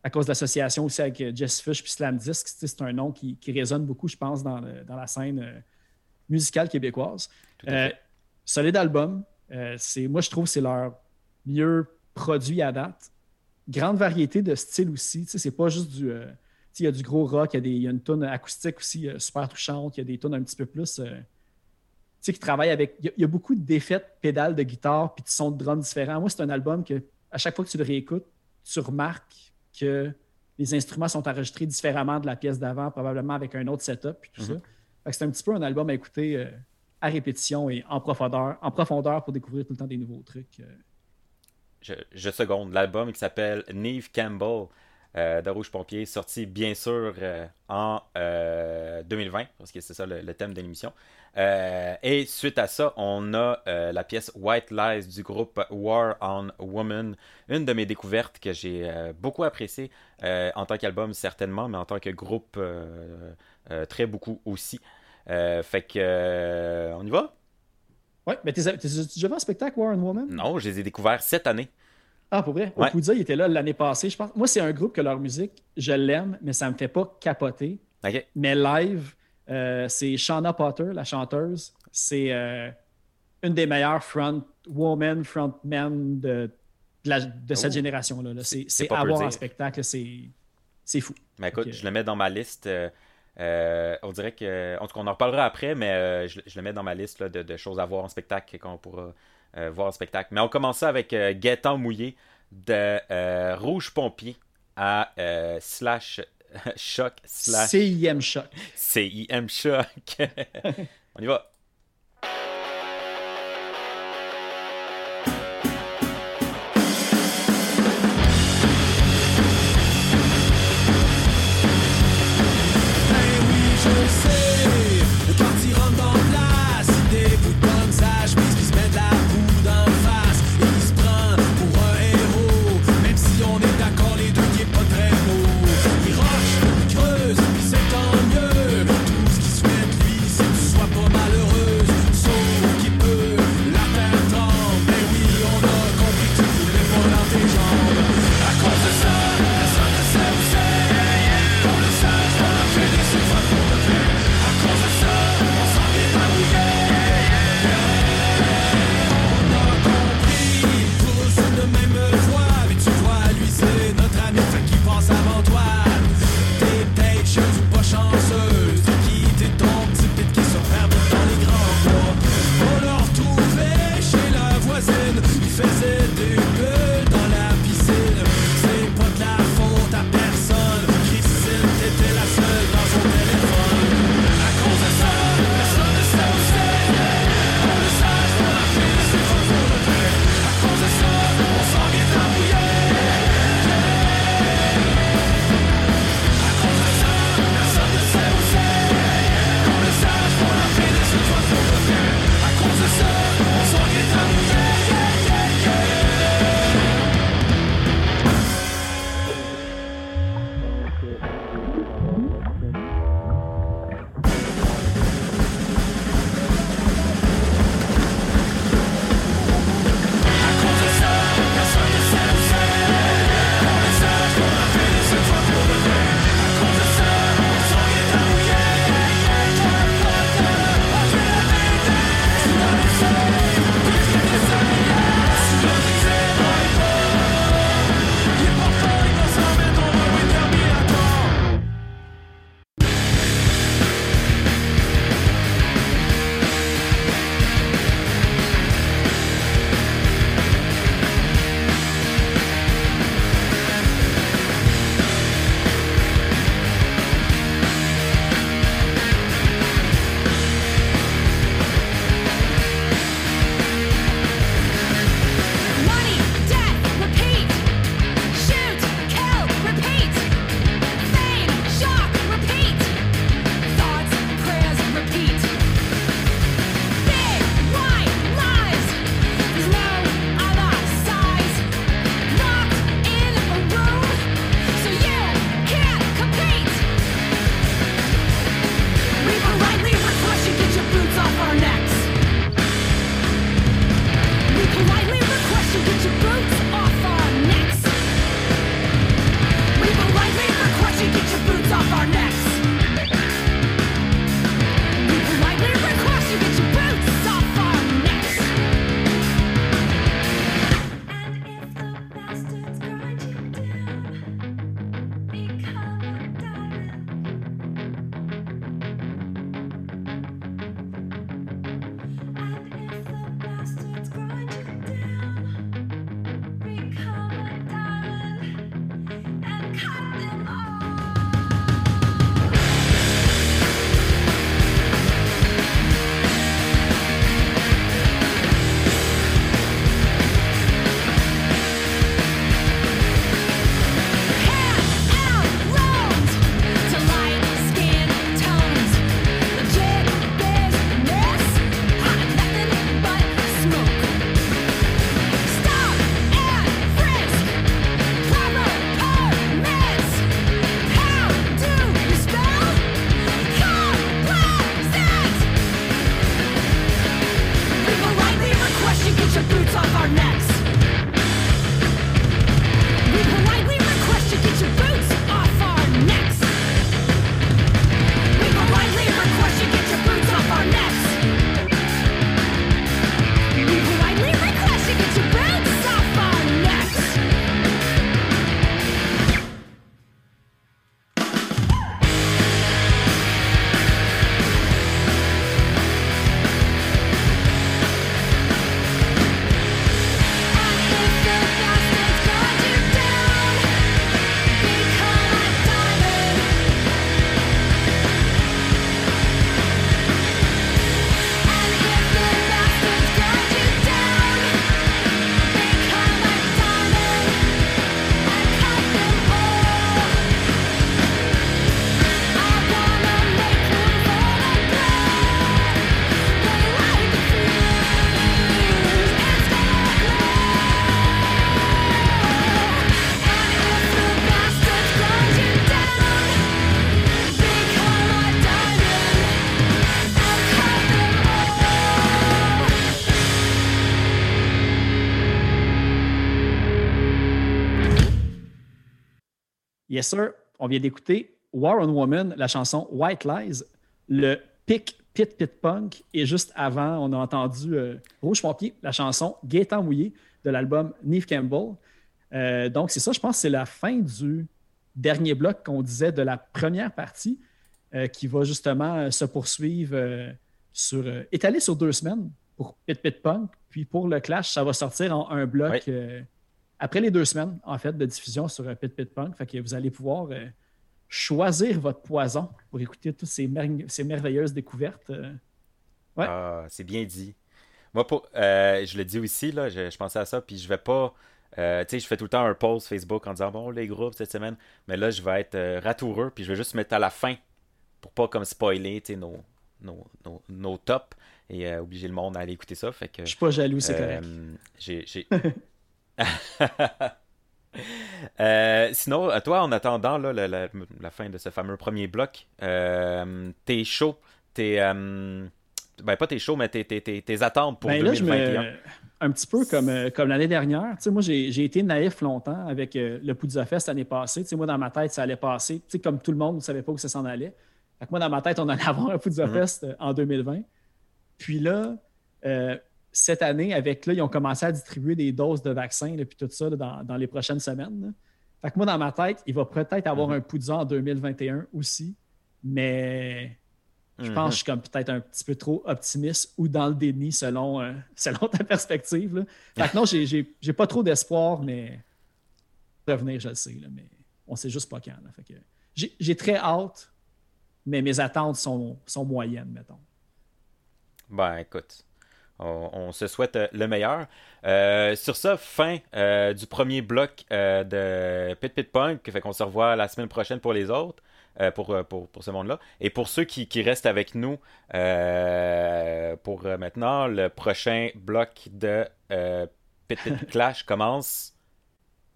à cause de l'association aussi avec euh, Jess Fish puis Slam Disc. C'est un nom qui, qui résonne beaucoup, je pense, dans, le- dans la scène musicale québécoise. Solide album. C'est, moi, je trouve que c'est leur mieux produit à date. Grande variété de styles aussi. C'est pas juste du. il y a du gros rock, il y a, des, il y a une tonne acoustique aussi euh, super touchante, il y a des tonnes un petit peu plus. euh, sais, qui travaillent avec. Il y, a, il y a beaucoup de pédales de guitare puis de sons de drum différents. Moi, c'est un album que, à chaque fois que tu le réécoutes, tu remarques que les instruments sont enregistrés différemment de la pièce d'avant, probablement avec un autre setup puis tout Mhm. ça. c'est un petit peu un album à écouter euh, à répétition et en profondeur, en profondeur pour découvrir tout le temps des nouveaux trucs. euh. Je, je seconde l'album qui s'appelle Neve Campbell euh, de Rouge Pompier, sorti bien sûr euh, en euh, 2020, parce que c'est ça le, le thème de l'émission. Euh, et suite à ça, on a euh, la pièce White Lies du groupe War on Woman, une de mes découvertes que j'ai euh, beaucoup appréciée euh, en tant qu'album certainement, mais en tant que groupe euh, euh, très beaucoup aussi. Euh, fait que euh, on y va? Ouais, mais t'es déjà un spectacle War and Woman? Non, je les ai découverts cette année. Ah, pour vrai? Ouais. Okuda, il était là l'année passée, je pense. Moi, c'est un groupe que leur musique, je l'aime, mais ça me fait pas capoter. Mais live, euh, c'est Shauna Potter, la chanteuse. C'est euh, une des meilleures front woman, frontmen de, de, la- de cette Oh. génération-là. là. C'est- C'est c'est c'est pas à peu voir en dire. spectacle, c'est c'est fou. Mais écoute, je le mets dans ma liste. euh, on dirait que. En tout cas, on en reparlera après, mais je, je le mets dans ma liste là, de, de choses à voir en spectacle qu'on pourra voir en spectacle. Mais on commence ça avec euh, Gaëtan Mouillé de euh, Rouge Pompier à euh, slash choc slash CIM Choc. CIM choc. on y va. On vient d'écouter War on Woman, la chanson White Lies, le pic Pit Pit Punk. Et juste avant, on a entendu euh, Rouge Pompier, la chanson Gaétan Mouillé de l'album Neve Campbell. Euh, donc, c'est ça, je pense que c'est la fin du dernier bloc qu'on disait de la première partie euh, qui va justement se poursuivre sur, euh, étalé sur deux semaines pour Pit Pit Punk. Puis pour le Clash, ça va sortir en un bloc Oui. Après les deux semaines, en fait, de diffusion sur euh, Pit Pit Punk. Fait que vous allez pouvoir euh, choisir votre poison pour écouter toutes ces, mer- ces merveilleuses découvertes. euh. Ouais. Ah, c'est bien dit. Moi, pour, euh, je le dis aussi, là, je, je pensais à ça, puis je vais pas. euh, tu sais, je fais tout le temps un post Facebook en disant bon, les groupes cette semaine, mais là, je vais être ratoureux, puis je vais juste mettre à la fin pour pas comme spoiler nos, nos, nos, nos tops et obliger le monde à aller écouter ça. Fait que. Je suis pas jaloux, c'est correct. j'ai- Euh, sinon, à toi, en attendant là, la, la- la fin de ce fameux premier bloc, euh, tes shows, tes. euh, ben, pas tes shows, mais tes, tes, tes, tes attentes pour Ben là, je 2021. me... Un petit peu comme, euh, comme l'année dernière. Tu sais, moi, j'ai j'ai été naïf longtemps avec euh, le Poudza Fest l'année passée. Tu sais, moi, dans ma tête, ça allait passer. Tu sais, comme tout le monde ne savait pas où ça s'en allait. Fait que moi, dans ma tête, on allait avoir un Poudza Mhm. Fest euh, en 2020. Puis là, euh, cette année, avec là, ils ont commencé à distribuer des doses de vaccins et puis tout ça là, dans, dans les prochaines semaines. là. Fait que moi, dans ma tête, il va peut-être avoir Mhm. un Poudza en 2021 aussi. Mais je pense que je suis comme peut-être un petit peu trop optimiste ou dans le déni selon, euh, selon ta perspective. Là. Fait que non, j'ai- pas trop d'espoir, mais revenir, je le sais, là, mais on sait juste pas quand. là. Fait que j'ai j'ai très hâte, mais mes attentes sont, sont moyennes, mettons. Ben, écoute, on, se souhaite euh, le meilleur. Euh, sur ça, fin euh, du premier bloc de Pit Pit Punk. Fait qu'on se revoit la semaine prochaine pour les autres, pour, pour, ce monde-là. Et pour ceux qui, qui restent avec nous pour maintenant, le prochain bloc de Pit Pit Clash commence.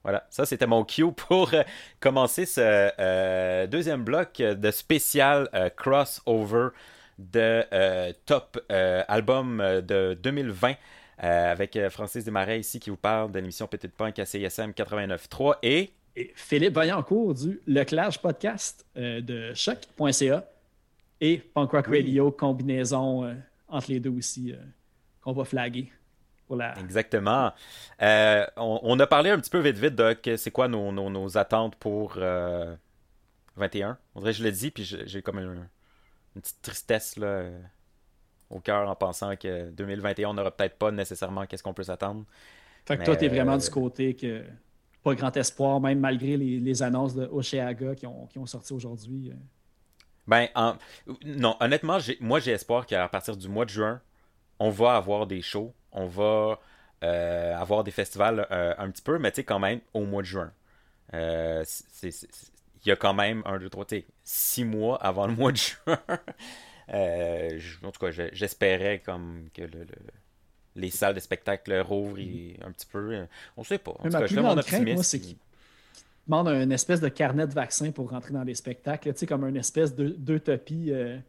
Voilà, ça c'était mon cue pour commencer ce deuxième bloc de spécial crossover de euh, top euh, album euh, de 2020 euh, avec Francis Desmarais ici qui vous parle de l'émission Petite Punk à CISM 89.3 et Et Philippe Vaillancourt du Le Clash Podcast de choc.ca et Punk Rock Oui. Radio, combinaison entre les deux aussi, qu'on va flaguer exactement. Euh, on, on a parlé un petit peu vite vite de que c'est quoi nos, nos- nos attentes pour euh, 21. On dirait que je le dis puis j'ai comme un- une petite tristesse là, euh, au cœur en pensant que 2021 on n'aura peut-être pas nécessairement qu'est-ce qu'on peut s'attendre. Fait que Mais, toi, tu es vraiment euh, du côté que pas grand espoir, même malgré les, les annonces de Oceaga qui ont, qui ont sorti aujourd'hui. euh. Ben, en- non, honnêtement, moi j'ai espoir qu'à partir du mois de juin, on va avoir des shows, on va euh, avoir des festivals euh, un petit peu, mais tu sais, quand même, au mois de juin. Euh, c'est- Il y a quand même un, deux, trois, six mois avant le mois de juin. Euh, je- en tout cas, je- j'espérais comme que le- le- les salles de spectacle rouvrent et un petit peu. On sait pas. En Mais tout ma cas, je plus grande crainte, moi, optimiste. c'est qu'ils demandent un espèce de carnet de vaccins pour rentrer dans les spectacles, tu sais, comme une espèce de- d'utopie euh, de-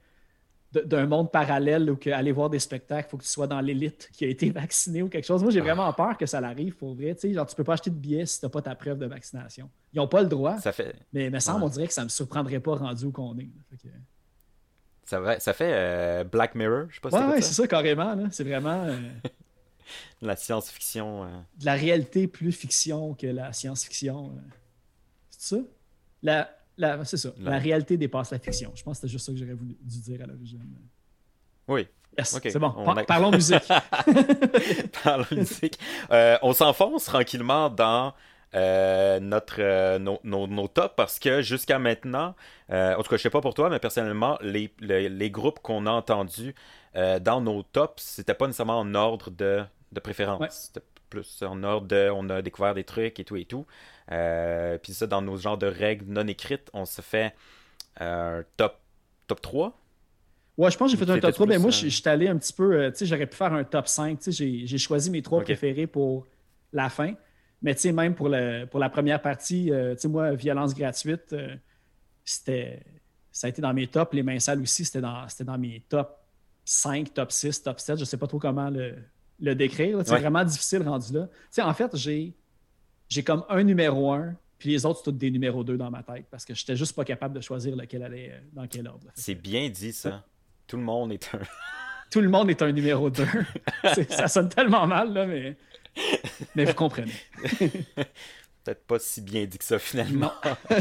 d'un monde parallèle où que aller voir des spectacles, il faut que tu sois dans l'élite qui a été vacciné ou quelque chose. Moi, j'ai vraiment peur que ça l'arrive pour vrai. Tu sais, genre, tu peux pas acheter de billets si tu n'as pas ta preuve de vaccination. Ils n'ont pas le droit, Ça fait, mais il me semble, on dirait que ça me surprendrait pas rendu où qu'on est. là. Fait que- ça, va- ça fait euh, Black Mirror, je sais pas si Ouais, ouais, c'est ça carrément. C'est vraiment euh, La science-fiction. euh. de la réalité plus fiction que la science-fiction. C'est ça? La, la- c'est ça. La- La réalité dépasse la fiction. Je pense que c'était juste ça que j'aurais voulu dû dire à l'origine. Oui, Yes, Ok, c'est bon. on Par- a- Parlons musique. par la musique. Euh, on s'enfonce tranquillement dans euh, notre, euh, nos, nos- nos tops parce que jusqu'à maintenant, euh, en tout cas, je sais pas pour toi, mais personnellement, les, les, les groupes qu'on a entendus dans nos tops, c'était pas nécessairement en ordre de, de préférence. Ouais. C'était plus en ordre de on a découvert des trucs et tout et tout. Euh, Puis ça, dans nos genres de règles non écrites, on se fait euh, un top, top 3. Ouais, je pense que j'ai fait un top 3, mais moi, je suis allé un petit peu. euh, tu sais, j'aurais pu faire un top 5. Tu sais, j'ai- choisi mes trois préférés pour la fin. Mais tu sais, même pour, le, pour la première partie, euh, tu sais, moi, violence gratuite, euh, c'était. Ça a été dans mes tops. Les mains sales aussi, c'était dans, dans mes top 5, top 6, top 7. Je sais pas trop comment le, le décrire. C'est Ouais. vraiment difficile rendu là. Tu sais, en fait, j'ai j'ai comme un numéro 1, Puis les autres, c'est tous des numéros 2 dans ma tête parce que j'étais juste pas capable de choisir lequel allait euh, dans quel ordre. C'est bien dit, ça. Tout le monde est un. Tout le monde est un numéro 2. ça sonne tellement mal, là, mais, mais vous comprenez. Peut-être pas si bien dit que ça, finalement.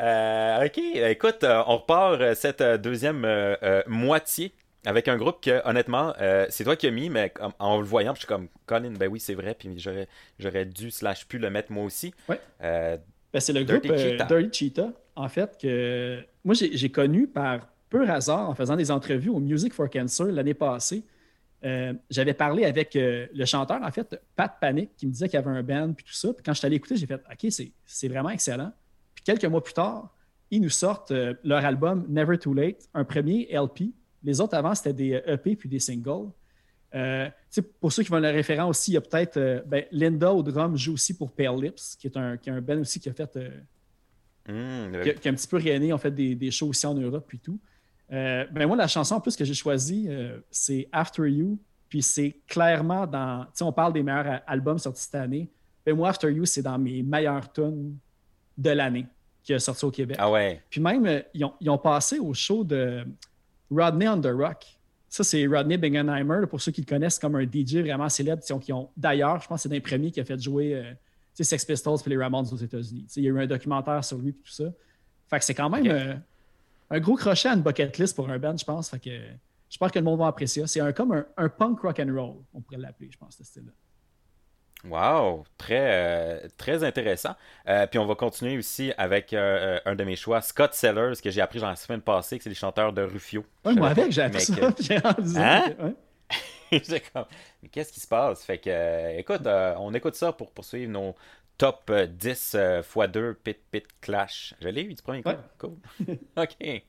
Euh, ok, écoute, euh, on repart cette deuxième euh, euh, moitié avec un groupe que, honnêtement, euh, c'est toi qui as mis, mais en le voyant, je suis comme, Colin, ben oui, c'est vrai, puis j'aurais, dû slash pu le mettre moi aussi. Ouais. Euh, Ben, c'est le Dirty groupe euh, Cheetah. Dirty Cheetah, en fait, que moi, j'ai connu par pur hasard en faisant des entrevues au Music for Cancer l'année passée. Euh, J'avais parlé avec euh, le chanteur, en fait, Pat Panic, qui me disait qu'il y avait un band, puis tout ça. Puis quand je suis allé écouter, j'ai fait OK, c'est- c'est vraiment excellent. Puis quelques mois plus tard, ils nous sortent euh, leur album Never Too Late, un premier LP. Les autres avant, c'était des euh, EP puis des singles. Euh, pour ceux qui veulent le référent aussi, il y a peut-être euh, ben, Linda au drum joue aussi pour Pale Lips, qui est un, qui est un band aussi qui a fait euh, hmm, qui, a, qui a un petit peu rayonné, on fait des, des shows aussi en Europe puis tout. Ben moi, la chanson en plus que j'ai choisie, c'est After You, puis c'est clairement dans. Tu sais, on parle des meilleurs albums sortis cette année. Ben moi, After You, c'est dans mes meilleurs tunes de l'année qui a sorti au Québec. Ah ouais. Puis même, ils ont, ils ont passé au show de Rodney on the Rock. Ça, c'est Rodney Bingenheimer, pour ceux qui le connaissent, comme un DJ vraiment célèbre. qui ont- qui ont- D'ailleurs, je pense que c'est d'un premier qui a fait jouer euh, Sex Pistols et les Ramones aux États-Unis. Il y a eu un documentaire sur lui et tout ça. Fait que c'est quand même euh, un gros crochet à une bucket list pour un band, je pense. Fait que j'espère que le monde va apprécier ça. C'est un, comme un, un punk rock and roll, on pourrait l'appeler, je pense, ce style-là. Wow, très, euh, très intéressant. Euh, puis on va continuer aussi avec euh, un de mes choix, Scott Sellers, que j'ai appris genre la semaine passée, que c'est les chanteurs de Rufio. Ouais, Je moi, avec, j'ai appris ça. J'ai Hein? J'étais comme, mais qu'est-ce qui se passe? Fait que, écoute, on écoute ça pour poursuivre nos top euh, 10 euh, x 2 pit pit clash. Je l'ai eu du premier coup. Ouais. Cool. OK.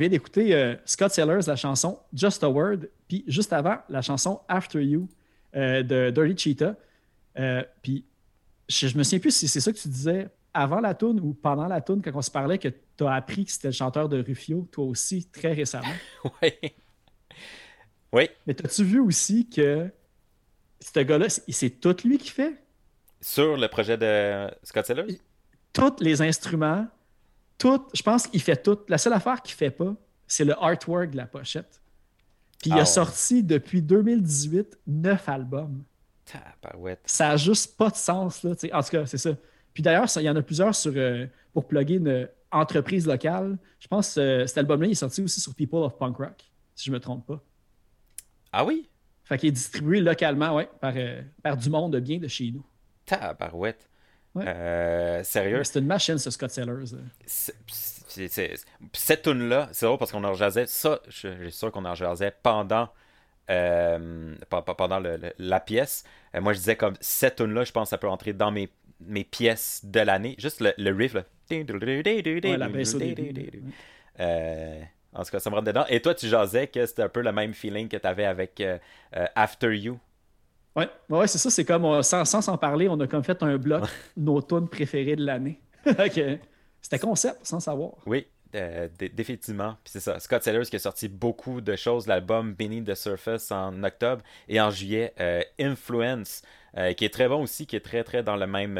Vient d'écouter euh, Scott Sellers, la chanson Just a Word, puis juste avant, la chanson After You euh, de Dirty Cheetah. Euh, puis je, je me souviens plus si c'est ça que tu disais avant la tune ou pendant la tune quand on se parlait que tu as appris que c'était le chanteur de Rufio, toi aussi, très récemment. Oui. Oui, Mais as-tu vu aussi que ce gars-là, c'est- c'est tout lui qui fait? sur le projet de Scott Sellers? tous les instruments, tout, je pense qu'il fait tout. La seule affaire qu'il fait pas, c'est le artwork de la pochette. Puis il Ah a ouais. sorti depuis 2018 neuf albums. Tabarouette. Ça a juste pas de sens, là. En tout cas, c'est ça. Puis d'ailleurs, il y en a plusieurs sur, euh, pour plugger une entreprise locale. Je pense que euh, cet album-là il est sorti aussi sur People of Punk Rock, si je me trompe pas. Ah oui? Fait qu'il est distribué localement, ouais, par, euh, par du monde bien de chez nous. Tabarouette. Ouais. Euh, sérieux? C'est une machine, ce Scott Sellers. cette tune là c'est drôle parce qu'on en jasait ça je je suis sûr qu'on en jasait pendant euh, pe- pe- pendant le- le- la pièce Euh, moi je disais comme cette tune là je pense que ça peut entrer dans mes, mes pièces de l'année juste le, le riff là. Ouais, la baisse au début. En tout cas ça me rentre dedans et toi tu jasais que c'était un peu le même feeling que tu avais avec After You Ouais, ouais c'est ça. C'est comme, on- sans sans s'en parler, on a comme fait un bloc, nos tunes préférées de l'année. C'était concept, sans savoir. Oui, euh, dé- définitivement. Puis c'est ça. Scott Sellers qui a sorti beaucoup de choses. L'album Beneath the Surface en octobre et en juillet, euh, Influence, euh, qui est très bon aussi, qui est très très dans le même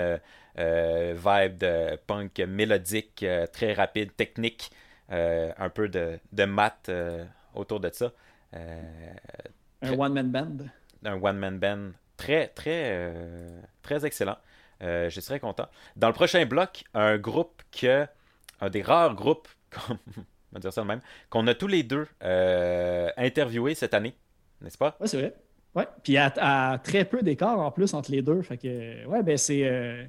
vibe de punk mélodique, très rapide, technique, un peu de, de maths autour de ça. Un one-man band. Un one-man band très, très, euh, très excellent. Euh, je serais content. Dans le prochain bloc, un groupe que, un des rares groupes, on va dire ça de même, qu'on a tous les deux euh, interviewé cette année, n'est-ce pas? Ouais, c'est vrai. Ouais. Puis à, très peu d'écart en plus entre les deux. Fait que, ouais, ben c'est euh,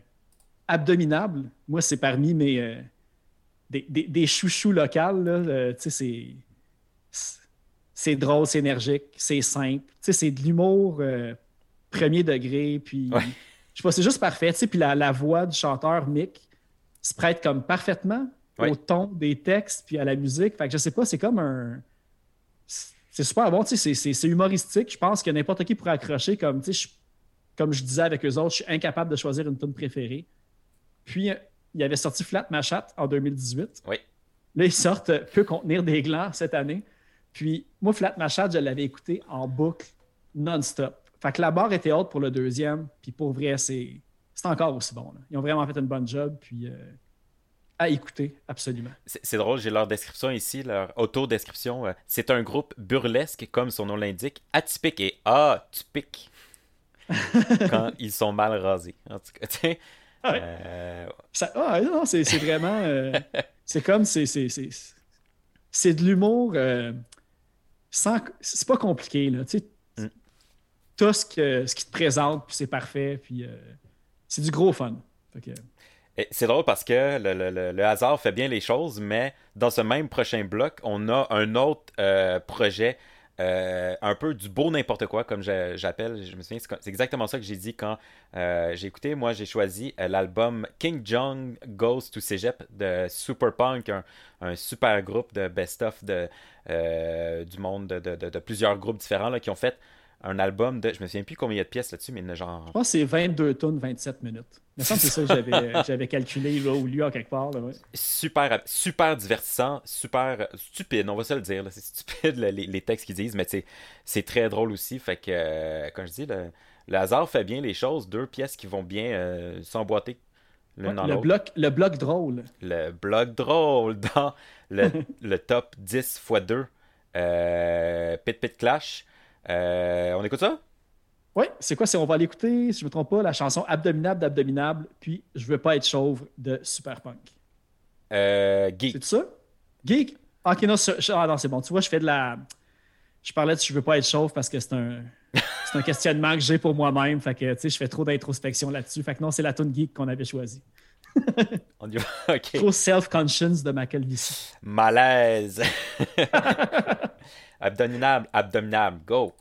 abdominable. Moi, c'est parmi mes. des, des- chouchous locales. là. Tu sais, c'est. c'est- C'est drôle, c'est énergique, c'est simple. Tu sais, c'est de l'humour euh, premier degré. Puis. Ouais. Je sais pas, c'est juste parfait. Tu sais, puis la, la voix du chanteur Mick, se prête comme parfaitement au ton des textes puis à la musique. Fait que je sais pas, c'est comme un. C'est super bon, tu sais, c'est- humoristique. Je pense que n'importe qui pourrait accrocher comme, tu sais, je- comme je disais avec eux autres, je suis incapable de choisir une tune préférée. Puis, euh, il avait sorti Flat Machat en 2018. Oui. Là, ils sortent Peut contenir des glands cette année. Puis, moi, Flat Machat, je l'avais écouté en boucle non-stop. Fait que la barre était haute pour le deuxième. Puis, pour vrai, c'est c'est encore aussi bon. là. Ils ont vraiment fait une bonne job. Puis, euh, à écouter, absolument. C'est drôle, j'ai leur description ici, leur auto-description. euh, C'est un groupe burlesque, comme son nom l'indique, atypique et atypique quand ils sont mal rasés. En tout cas, tu. Ouais. euh, ah, non, c'est c'est vraiment. c'est comme. C'est de l'humour. Sans. C'est pas compliqué, là. Tu sais, Mm. Tout ce, que, ce qui te présente, puis c'est parfait. Puis euh, c'est du gros fun. Que- C'est drôle parce que le, le- le- le hasard fait bien les choses, mais dans ce même prochain bloc, on a un autre euh, projet, euh, un peu du beau n'importe quoi, comme j'appelle. Je me souviens, c'est exactement ça que j'ai dit quand euh, j'ai écouté. Moi, j'ai choisi euh, l'album King Jong Goes to Cégep de Superpunk, un, un super groupe de best-of de, du monde de, de- de- de plusieurs groupes différents là, qui ont fait un album de. Je me souviens plus combien il y a de pièces là-dessus, mais il y en a genre Je pense que c'est 22 tonnes, 27 minutes. Il me semble que c'est ça que j'avais j'avais calculé là, ou lu en quelque part. là, ouais. super, super divertissant, super stupide, on va se le dire. C'est stupide là, les, les textes qu'ils disent, mais c'est très drôle aussi. Fait que, euh, comme je dis, le, le hasard fait bien les choses. Deux pièces qui vont bien euh, s'emboîter Ouais, le, bloc, le bloc drôle. Le blog drôle dans le, le top 10 x 2 euh, Pit Pit Clash. Euh, on écoute ça? Oui, c'est quoi? C'est on va l'écouter, si je ne me trompe pas, la chanson Abdominable d'Abdominable, puis Je veux pas être chauve de Superpunk. Euh, Geek. C'est tout ça? Geek? Ah, Ok, non, c'est- ah, non, c'est bon. Tu vois, je fais de la. Je parlais de je veux pas être chauve parce que c'est un. C'est un questionnement que j'ai pour moi-même. Fait que, tu sais, je fais trop d'introspection là-dessus. Fait que non, c'est la tune geek qu'on avait choisie. On y va. Ok. Trop self-conscious de ma calvitie. Malaise. abdominable, abdominable, go.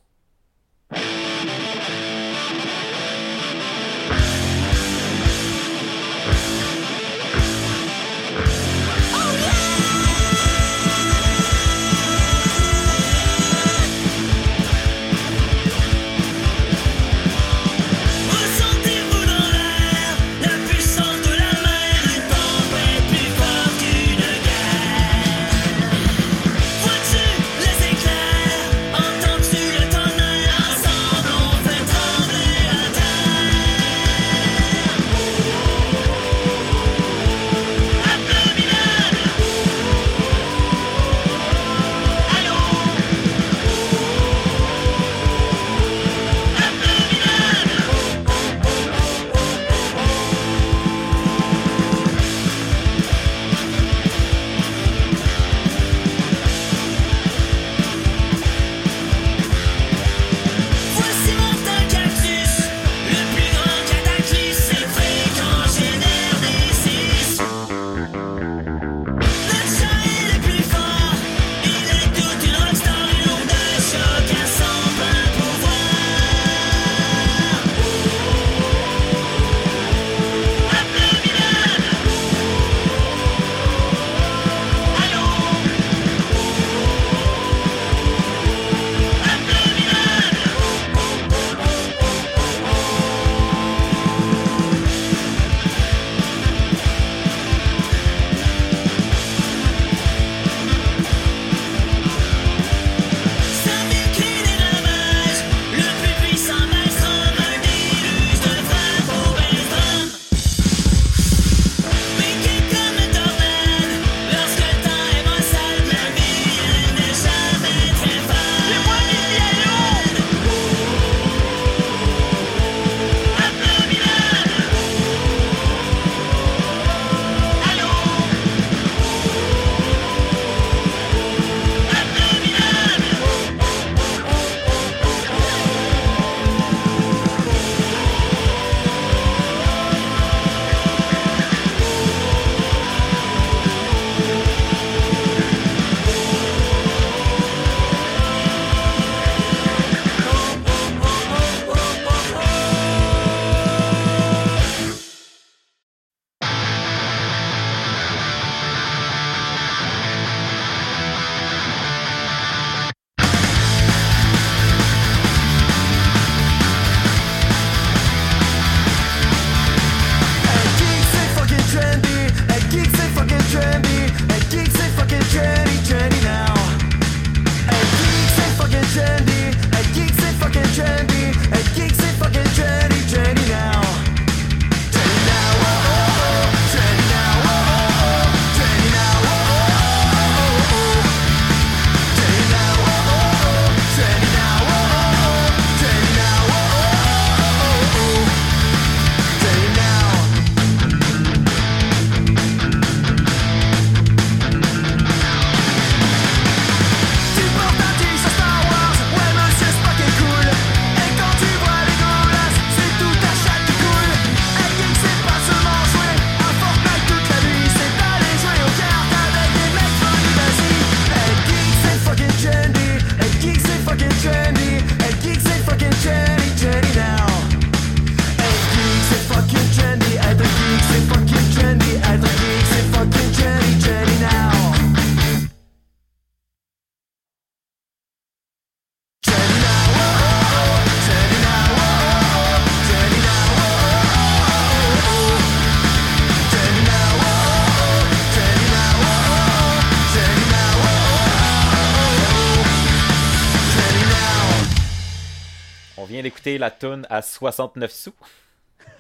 La tune à 69 sous.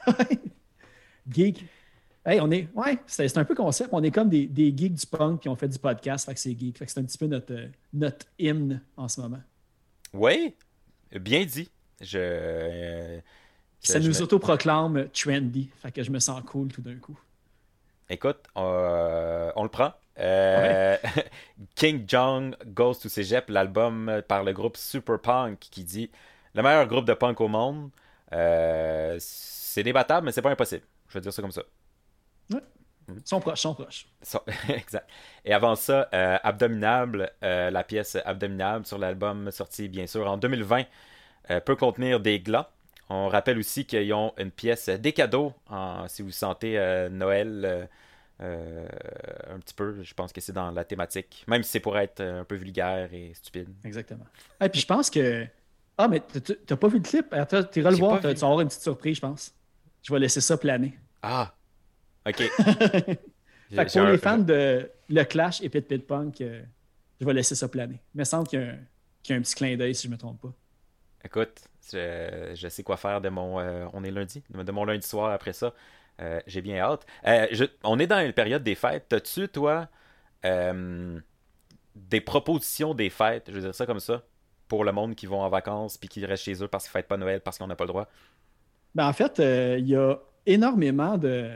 Geek. Hey, on est. Ouais, c'est un peu concept. On est comme des, des geeks du punk qui ont fait du podcast. Fait que c'est geek. Fait que c'est un petit peu notre, euh, notre hymne en ce moment. Oui, bien dit. Je. euh, Ça je nous me- autoproclame trendy. Fait que je me sens cool tout d'un coup. Écoute, euh, on le prend. Euh, King Jong Goes to Cégep, l'album par le groupe Super Punk qui dit le meilleur groupe de punk au monde. Euh, c'est débattable, mais c'est pas impossible. Je vais dire ça comme ça. Ils sont proches, ils sont proches. Exact. Et avant ça, euh, Abdominable, euh, la pièce Abdominable sur l'album sorti bien sûr en 2020 euh, peut contenir des glands. On rappelle aussi qu'ils ont une pièce des cadeaux en- si vous sentez Noël un petit peu. Je pense que c'est dans la thématique, même si c'est pour être un peu vulgaire et stupide. Exactement. Et puis je pense que. Ah, mais t'as- pas vu le clip? Attends, Tu iras le voir, tu vas avoir une petite surprise, je pense. Je vais laisser ça planer. Ah, ok. Fait que pour les fans de Le Clash et Pit Pit Punk, euh, je vais laisser ça planer. Il me semble qu'il y, a un- qu'il y a un petit clin d'œil, si je me trompe pas. Écoute, je, je sais quoi faire de mon. euh, on est lundi, de mon lundi soir après ça. Euh, J'ai bien hâte. Je- on est dans une période des fêtes. T'as-tu, toi, des propositions des fêtes, je veux dire ça comme ça, pour le monde qui vont en vacances puis qui restent chez eux parce qu'ils ne fêtent pas Noël parce qu'on n'a pas le droit? Ben, en fait, euh, il y a énormément de,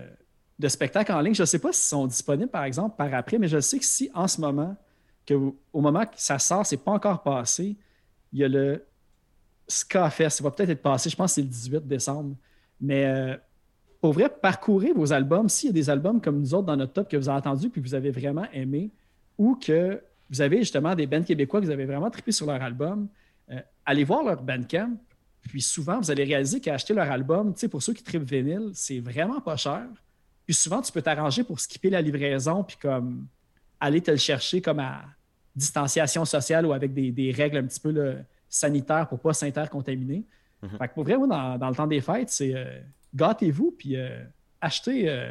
spectacles en ligne. Je ne sais pas s'ils sont disponibles, par exemple, par après, mais je sais que si en ce moment, que au moment que ça sort, c'est pas encore passé, il y a le Ska Fest. Ça va peut-être être passé, je pense que c'est le 18 décembre. Mais euh, pour vrai, parcourez vos albums. S'il y a des albums comme nous autres dans notre top que vous avez entendus puis que vous avez vraiment aimé, ou que vous avez justement des bands québécois que vous avez vraiment trippé sur leur album, euh, allez voir leur Bandcamp. Puis souvent, vous allez réaliser qu'acheter leur album, tu sais, pour ceux qui trippent vinyle, c'est vraiment pas cher. Puis souvent, tu peux t'arranger pour skipper la livraison puis comme aller te le chercher comme à distanciation sociale ou avec des, des règles un petit peu là, sanitaires pour pas s'intercontaminer. Mhm. Fait que pour vrai, moi, dans, dans le temps des fêtes, c'est euh, gâtez-vous puis euh, achetez,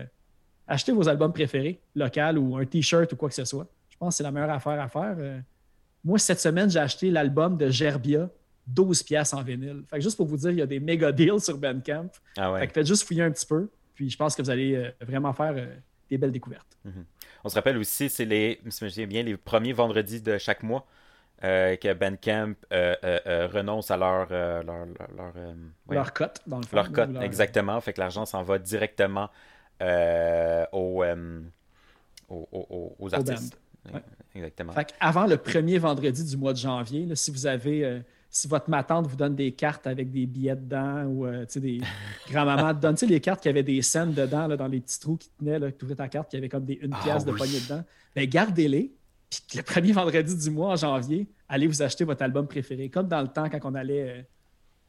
achetez vos albums préférés, local ou un t-shirt ou quoi que ce soit. Je pense que c'est la meilleure affaire à faire. Euh, moi, cette semaine, j'ai acheté l'album de Gerbia, 12 pièces en vinyle. Fait que juste pour vous dire, il y a des méga deals sur Bandcamp. Ah ouais. Fait que faites juste fouiller un petit peu. Puis je pense que vous allez euh, vraiment faire euh, des belles découvertes. On se rappelle aussi, c'est les, si je bien, les premiers vendredis de chaque mois euh, que Bandcamp euh, renonce à leur, leur, leur, leur, ouais, Leur cote, dans le fond. leur cote, exactement. Fait que l'argent s'en va directement aux, aux, aux- aux artistes. Bands. Ouais. Exactement. Fait avant le premier vendredi du mois de janvier, là, si vous avez, euh, si votre matante vous donne des cartes avec des billets dedans ou euh, des grand-mamans sais, les cartes qui avaient des scènes dedans, là, dans les petits trous qui tenaient, tu ouvrais ta carte, qui avait comme des une Ah pièce de oui. poignée dedans, ben gardez-les. Puis le premier vendredi du mois en janvier, allez vous acheter votre album préféré. Comme dans le temps quand on allait euh,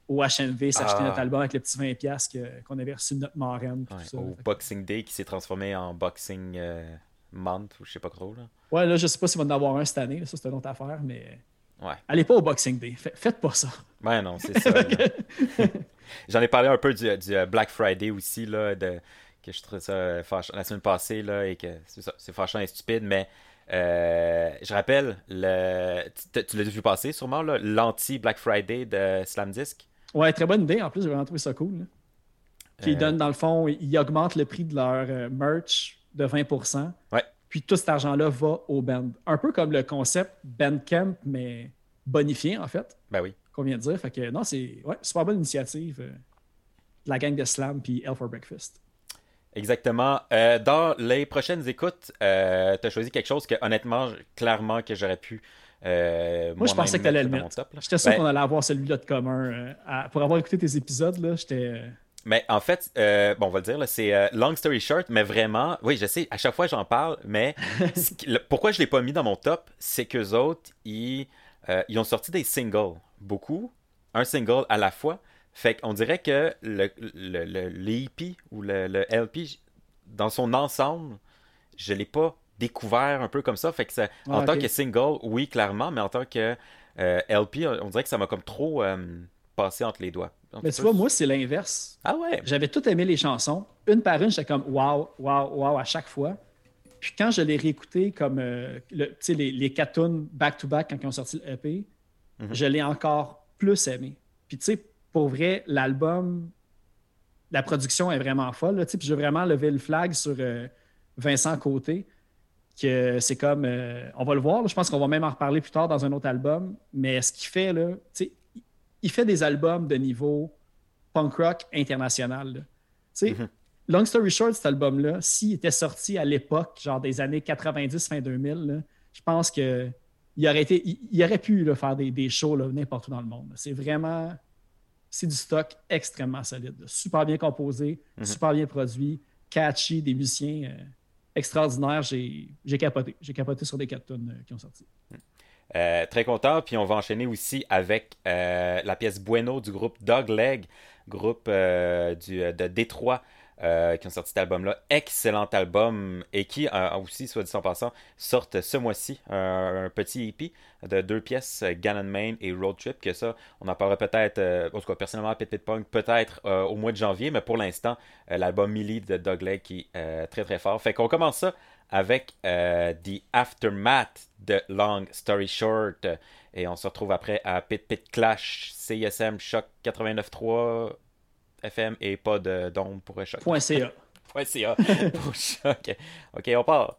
au HMV s'acheter Ah. notre album avec le petit 20$ piastres que- qu'on avait reçu de notre marraine. Ouais, au Fait Boxing Day qui s'est transformé en Boxing euh, Month ou je sais pas trop. Là. Ouais, là, je sais pas s'il va en avoir un cette année. là, ça, c'est une autre affaire, mais Ouais. allez pas au Boxing Day. Fa- Faites pas ça. Ouais, non, c'est ça. J'en ai parlé un peu du, du, euh, Black Friday aussi, là, de, que je trouve ça euh, fâchant la semaine passée, là, et que c'est ça, c'est fâchant et stupide, mais euh, je rappelle, le, tu, tu l'as vu passer sûrement, là, l'anti-Black Friday de Slam Disc? Ouais, très bonne idée. En plus, j'ai vraiment trouvé ça cool. ils Euh, donnent, dans le fond, ils augmentent le prix de leur merch de 20 Ouais. Puis tout cet argent-là va au band. Un peu comme le concept Bandcamp, mais bonifié, en fait, Ben oui. qu'on vient de dire. Fait que non, c'est ouais, super bonne initiative euh, de la gang de Slam puis Hell for Breakfast. Exactement. Euh, dans les prochaines écoutes, euh, tu as choisi quelque chose que, honnêtement, clairement, que j'aurais pu. euh, Moi, je pensais que tu allais le mettre. J'étais sûr Ben, qu'on allait avoir celui-là de commun. à- pour avoir écouté tes épisodes, là, j'étais. Mais en fait, euh, bon, on va le dire, là, c'est euh, long story short, mais vraiment, oui, je sais, à chaque fois j'en parle, mais le- pourquoi je ne l'ai pas mis dans mon top, c'est qu'eux autres, ils, euh, ils ont sorti des singles, beaucoup, un single à la fois. Fait qu'on dirait que le, le, le, l'EP ou le, le LP, dans son ensemble, je ne l'ai pas découvert un peu comme ça. Fait que ça, en Ah, tant que single, oui, clairement, mais en tant que euh, LP, on dirait que ça m'a comme trop euh, passé entre les doigts. Mais tu vois, moi, c'est l'inverse. Ah ouais? J'avais tout aimé les chansons. Une par une, j'étais comme wow, wow, wow à chaque fois. Puis quand je l'ai réécouté comme euh, le- les, les cartoons back-to-back quand ils ont sorti le EP, Mhm. je l'ai encore plus aimé. Puis tu sais, pour vrai, l'album, la production est vraiment folle. Là, puis je veux vraiment lever le flag sur euh, Vincent Côté, que c'est comme, euh, on va le voir, je pense qu'on va même en reparler plus tard dans un autre album, mais ce qu'il fait, là, il fait des albums de niveau punk rock international. Mm-hmm. Long story short, cet album-là, s'il était sorti à l'époque, genre des années 90, fin 2000, je pense qu'il aurait, été, il, aurait pu faire des, des shows n'importe où dans le monde. C'est vraiment c'est du stock extrêmement solide. Super bien composé, mm-hmm. super bien produit, catchy, des musiciens euh, extraordinaires. J'ai capoté. J'ai capoté sur des quatre tonnes euh, qui ont sorti. Mm. Euh, très content. Puis on va enchaîner aussi avec la pièce Bueno du groupe Dogleg, groupe du, de Détroit. Euh, qui ont sorti cet album-là. Excellent album et qui aussi, soit dit en passant, sortent ce mois-ci un, petit EP de deux pièces, Gannon Main et Road Trip, que ça, on en parlera peut-être, euh, en tout cas personnellement à Pit Pit Punk, peut-être euh, au mois de janvier, mais pour l'instant, l'album Millie de Dogleg qui est très très fort. Fait qu'on commence ça avec The Aftermath de Long Story Short. Et on se retrouve après à Pit Pit Clash, CSM Shock 89.3 FM et pas d'onde pour choc. .ca. .ca pour choc. Ok, on part.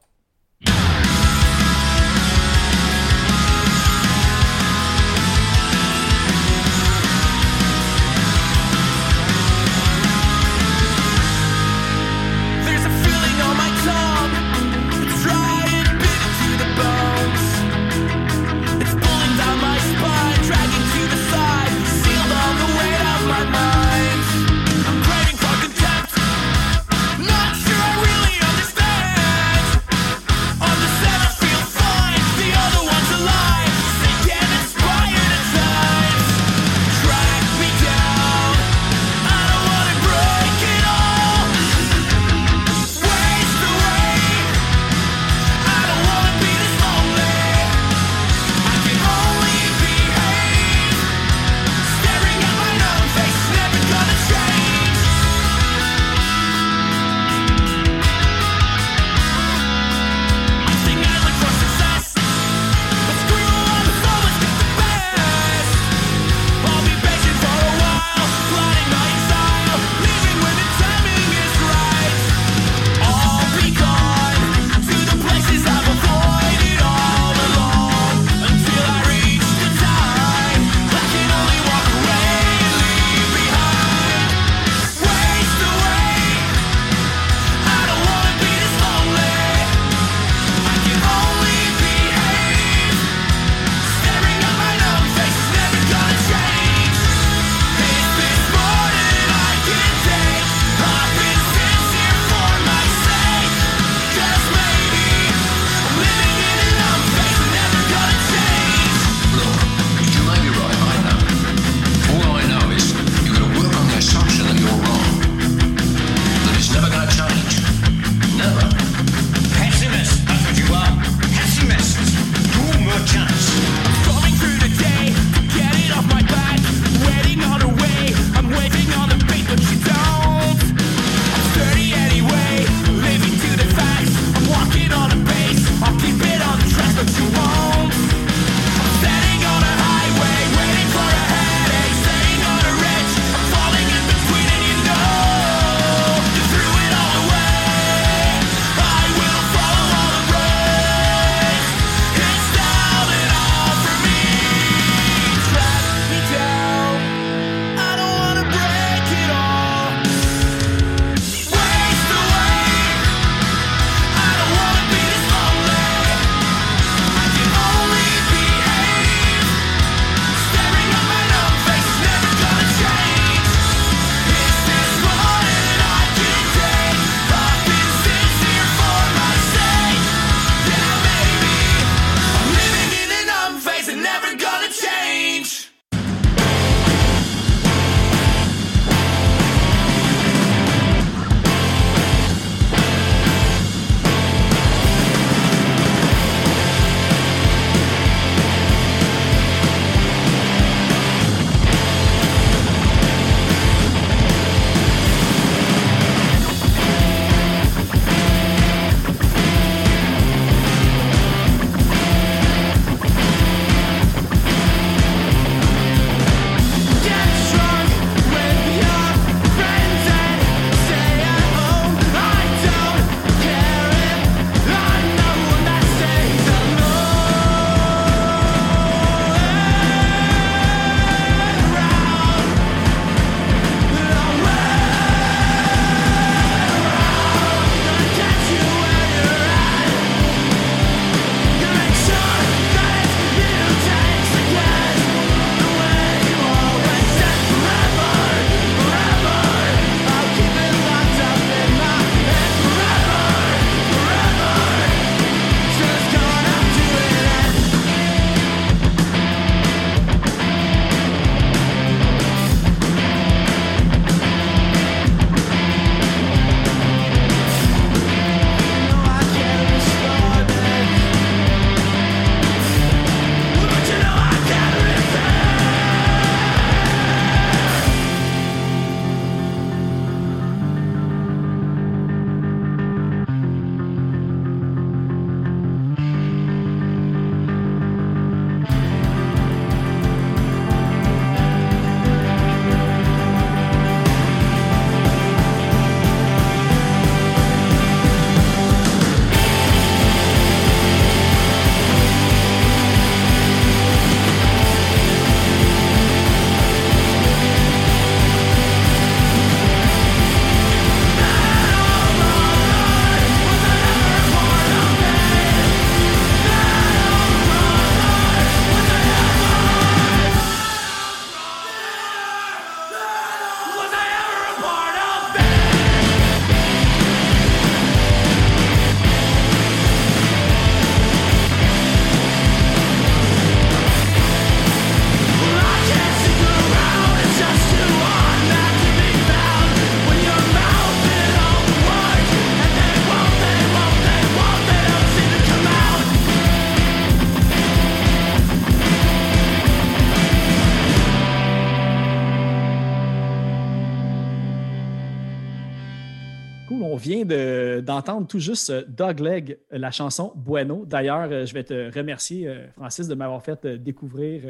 D'entendre tout juste euh, Dogleg, euh, la chanson Bueno. D'ailleurs, euh, je vais te remercier, Francis, de m'avoir fait découvrir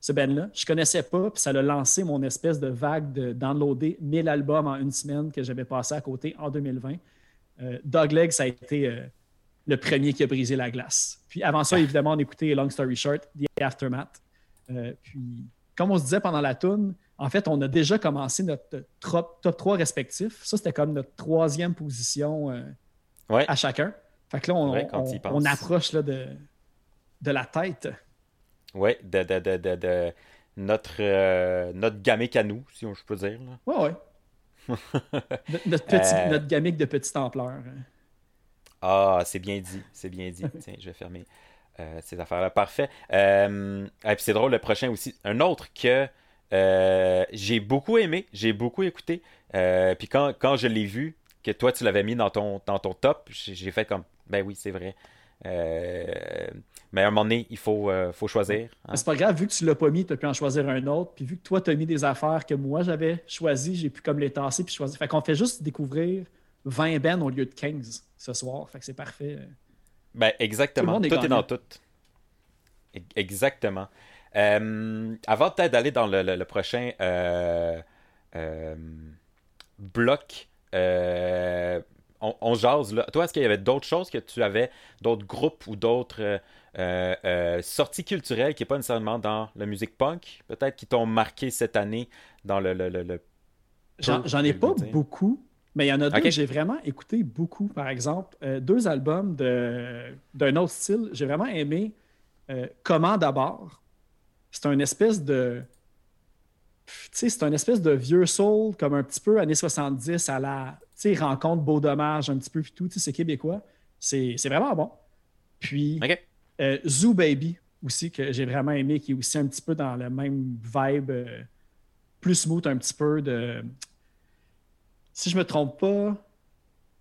ce band-là. Je connaissais pas, puis ça a lancé mon espèce de vague de downloader 1000 albums en une semaine que j'avais passé à côté en 2020. Euh, Dogleg, ça a été euh, le premier qui a brisé la glace. Puis avant ça, évidemment, on écoutait Long Story Short, The Aftermath. Euh, puis, comme on se disait pendant la tune, en fait, on a déjà commencé notre top, top 3 respectif. Ça, c'était comme notre troisième position euh, Ouais. à chacun. Fait que là, on, Ouais, approche là, de, de la tête. Ouais, de, de, de, de, notre, euh, notre gamique à nous, si on- je peux dire. là. Ouais, ouais. notre, petit, Euh. notre gamique de petite ampleur. Ah, c'est bien dit, c'est bien dit. Tiens, je vais fermer euh, ces affaires-là. Parfait. Euh, et puis c'est drôle, le prochain aussi. Un autre que euh, j'ai beaucoup aimé, j'ai beaucoup écouté. Euh, puis quand, quand je l'ai vu, que toi tu l'avais mis dans ton, dans ton top, j'ai fait comme, ben oui, c'est vrai. Euh, mais à un moment donné, il faut, faut choisir. hein. C'est pas grave, vu que tu l'as pas mis, tu as pu en choisir un autre. Puis vu que toi, tu as mis des affaires que moi, j'avais choisies, j'ai pu comme les tasser puis choisir. Fait qu'on fait juste découvrir 20 bands au lieu de 15 ce soir. Fait que c'est parfait. Ben, Tout le exactement. monde est Tout est dans tout. E- Exactement. Euh, avant peut-être d'aller dans le, le- le prochain euh, euh, bloc, on, on jase là. Toi, est-ce qu'il y avait d'autres choses que tu avais, d'autres groupes ou d'autres sorties culturelles qui n'est pas nécessairement dans la musique punk, peut-être qui t'ont marqué cette année dans le, le, le- le- J'en ai pas dire? beaucoup, mais il y en a deux que j'ai vraiment écouté beaucoup. Par exemple, deux albums de- d'un autre style. J'ai vraiment aimé Comment d'abord. C'est un espèce de. Tu sais, c'est un espèce de vieux soul, comme un petit peu années 70 à la. Tu sais, rencontre beau dommage, un petit peu, puis tout. Tu sais, c'est québécois. C'est c'est vraiment bon. Puis. Ok. Euh, Zoo Baby aussi, que j'ai vraiment aimé, qui est aussi un petit peu dans le même vibe, euh, plus smooth un petit peu de. Si je me trompe pas,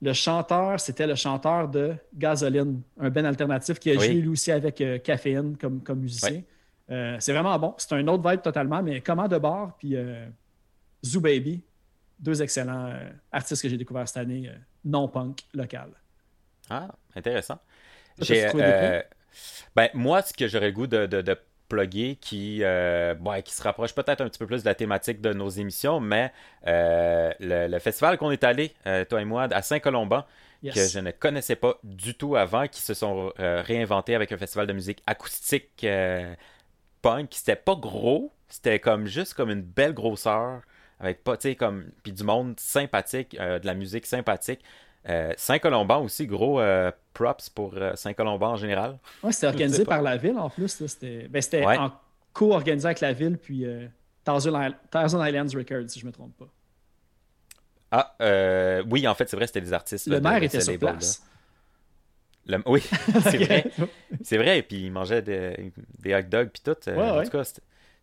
le chanteur, c'était le chanteur de Gasoline, un band alternatif qui a Oui. joué lui aussi avec euh, Caféine comme, comme musicien. Euh, c'est vraiment bon. C'est un autre vibe totalement, mais comment de bord, puis euh, Zoo Baby, deux excellents euh, artistes que j'ai découverts cette année, non-punk local. Ah, intéressant. J'ai, ben, moi, ce que j'aurais le goût de, de, de plugger, qui, qui se rapproche peut-être un petit peu plus de la thématique de nos émissions, mais le, le festival qu'on est allé, toi et moi, à Saint-Colomban, Yes. que je ne connaissais pas du tout avant, qui se sont euh, réinventés avec un festival de musique acoustique euh, punk. C'était pas gros, c'était comme juste comme une belle grosseur, avec pas, tu sais, comme, puis du monde sympathique, euh, de la musique sympathique. Euh, Saint-Colomban aussi, gros euh, props pour Saint-Colomban en général. Ouais, c'était organisé par la ville en plus. là. C'était ben, Ouais. en co-organisé avec la ville, puis Thousand, Thousand Islands Records, si je ne me trompe pas. Ah, euh, oui, en fait, c'est vrai, c'était des artistes. Le là, maire était sur place. Le- Oui, c'est vrai. C'est vrai, puis il mangeait des, des hot dogs puis tout. Euh, Ouais, en ouais. tout cas,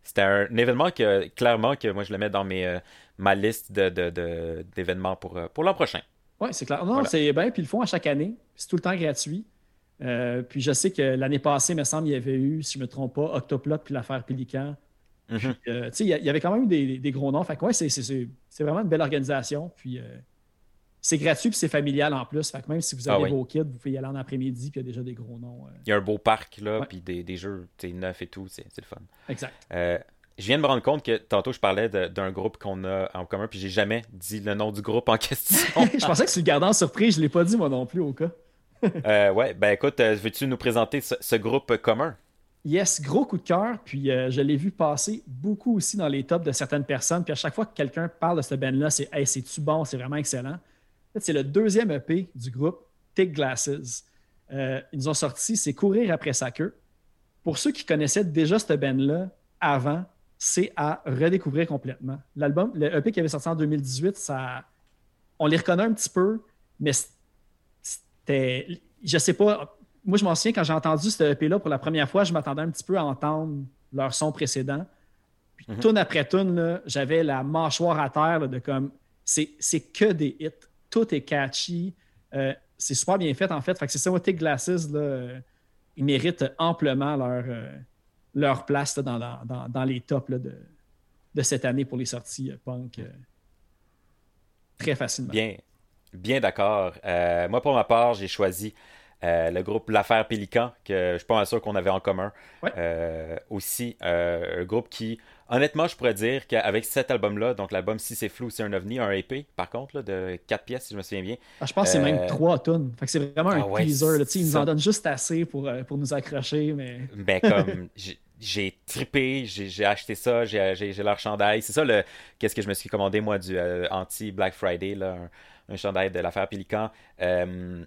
c'était- un événement que clairement que moi je le mets dans mes, euh, ma liste de, de- de- d'événements pour, euh, pour l'an prochain. Oui, c'est clair. Non, Voilà. c'est bien, puis ils le font à chaque année. C'est tout le temps gratuit. Euh, puis je sais que l'année passée, il me semble, il y avait eu, si je ne me trompe pas, Octoplot puis l'affaire Pélican. Mhm. Euh, tu sais, il y avait quand même eu des, des gros noms. Fait que ouais, c'est, vraiment une belle organisation. Puis c'est gratuit puis c'est familial en plus. Fait que même si vous Ah avez oui. vos kids, vous pouvez y aller en après-midi puis il y a déjà des gros noms. euh, Il y a un beau parc là, puis des, des jeux neufs et tout, c'est, le fun. exact. Euh, je viens de me rendre compte que tantôt je parlais d'un groupe qu'on a en commun, puis j'ai jamais dit le nom du groupe en question. je pensais que tu le gardais en surprise. Je ne l'ai pas dit moi non plus au cas. Euh, ouais, ben écoute, euh, veux-tu nous présenter ce, ce groupe commun? Yes, gros coup de cœur. Puis euh, je l'ai vu passer beaucoup aussi dans les tops de certaines personnes. Puis à chaque fois que quelqu'un parle de ce band-là, c'est Hey, c'est-tu bon, c'est vraiment excellent? C'est le deuxième EP du groupe Thick Glasses. Euh, ils nous ont sorti C'est Courir après sa queue. Pour ceux qui connaissaient déjà ce band-là avant, c'est à redécouvrir complètement. L'album, le EP qui avait sorti en 2018, ça, on les reconnaît un petit peu, mais c'était, je sais pas, moi je m'en souviens quand j'ai entendu ce EP-là pour la première fois, je m'attendais un petit peu à entendre leur son précédent. Puis tune après tune, j'avais la mâchoire à terre là, de comme, c'est que des hits, tout est catchy, Euh, c'est super bien fait en fait. Fait que c'est ça, Thick Glasses, là, euh, ils méritent amplement leur, euh, leur place là, dans, dans- dans- dans les tops là, de, de cette année pour les sorties punk très facilement. Bien, Bien d'accord. Moi, pour ma part, j'ai choisi euh, le groupe L'Affaire Pélican, que je suis pas sûr qu'on avait en commun. Ouais. Euh, aussi, euh, un groupe qui, honnêtement, je pourrais dire qu'avec cet album-là, donc l'album Si c'est flou, c'est un ovni, un EP, par contre, là, de 4 pièces, si je me souviens bien. Ah, je pense que c'est Euh, même trois tonnes. Fait que c'est vraiment un Ah ouais, teaser. là. Ils nous en donnent juste assez pour, euh, pour nous accrocher, mais Ben, comme, j'ai- trippé, j'ai acheté ça, j'ai leur chandail. C'est ça, le qu'est-ce que je me suis commandé, moi, du euh, anti-Black Friday, là, un, un chandail de l'affaire Pélican. Euh,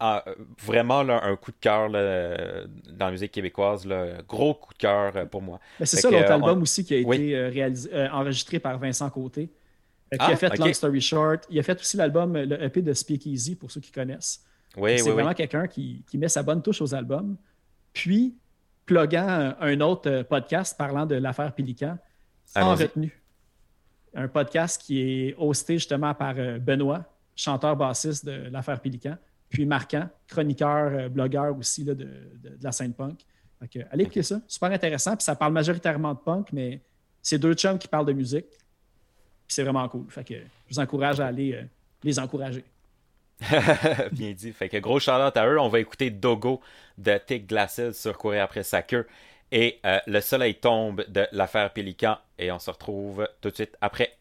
ah, euh, vraiment, là, un coup de cœur dans la musique québécoise, là, gros coup de cœur euh, pour moi. C'est ça l'autre euh, album on- aussi qui a été Oui. réalisé, euh, enregistré par Vincent Côté. euh, qui Ah, a fait ok. Long Story Short. Il a fait aussi l'album, le EP de Speakeasy, pour ceux qui connaissent. Oui, c'est oui, vraiment quelqu'un qui, qui met sa bonne touche aux albums. Puis, pluguant un, autre podcast parlant de l'affaire Pélican, sans retenue. Un podcast qui est hosté justement par Benoît, chanteur-bassiste de l'affaire Pélican, puis Marquant, chroniqueur, euh, blogueur aussi là, de, de- la scène punk. Fait que, allez écouter ça, super intéressant. Puis ça parle majoritairement de punk, mais c'est deux chums qui parlent de musique. Puis c'est vraiment cool. Fait que je vous encourage à aller euh, les encourager. Bien dit. Fait que gros shout à eux. On va écouter Dogo de Thick Glasses sur Courir après sa queue. Et euh, Le soleil tombe de l'affaire Pélican. Et on se retrouve tout de suite après.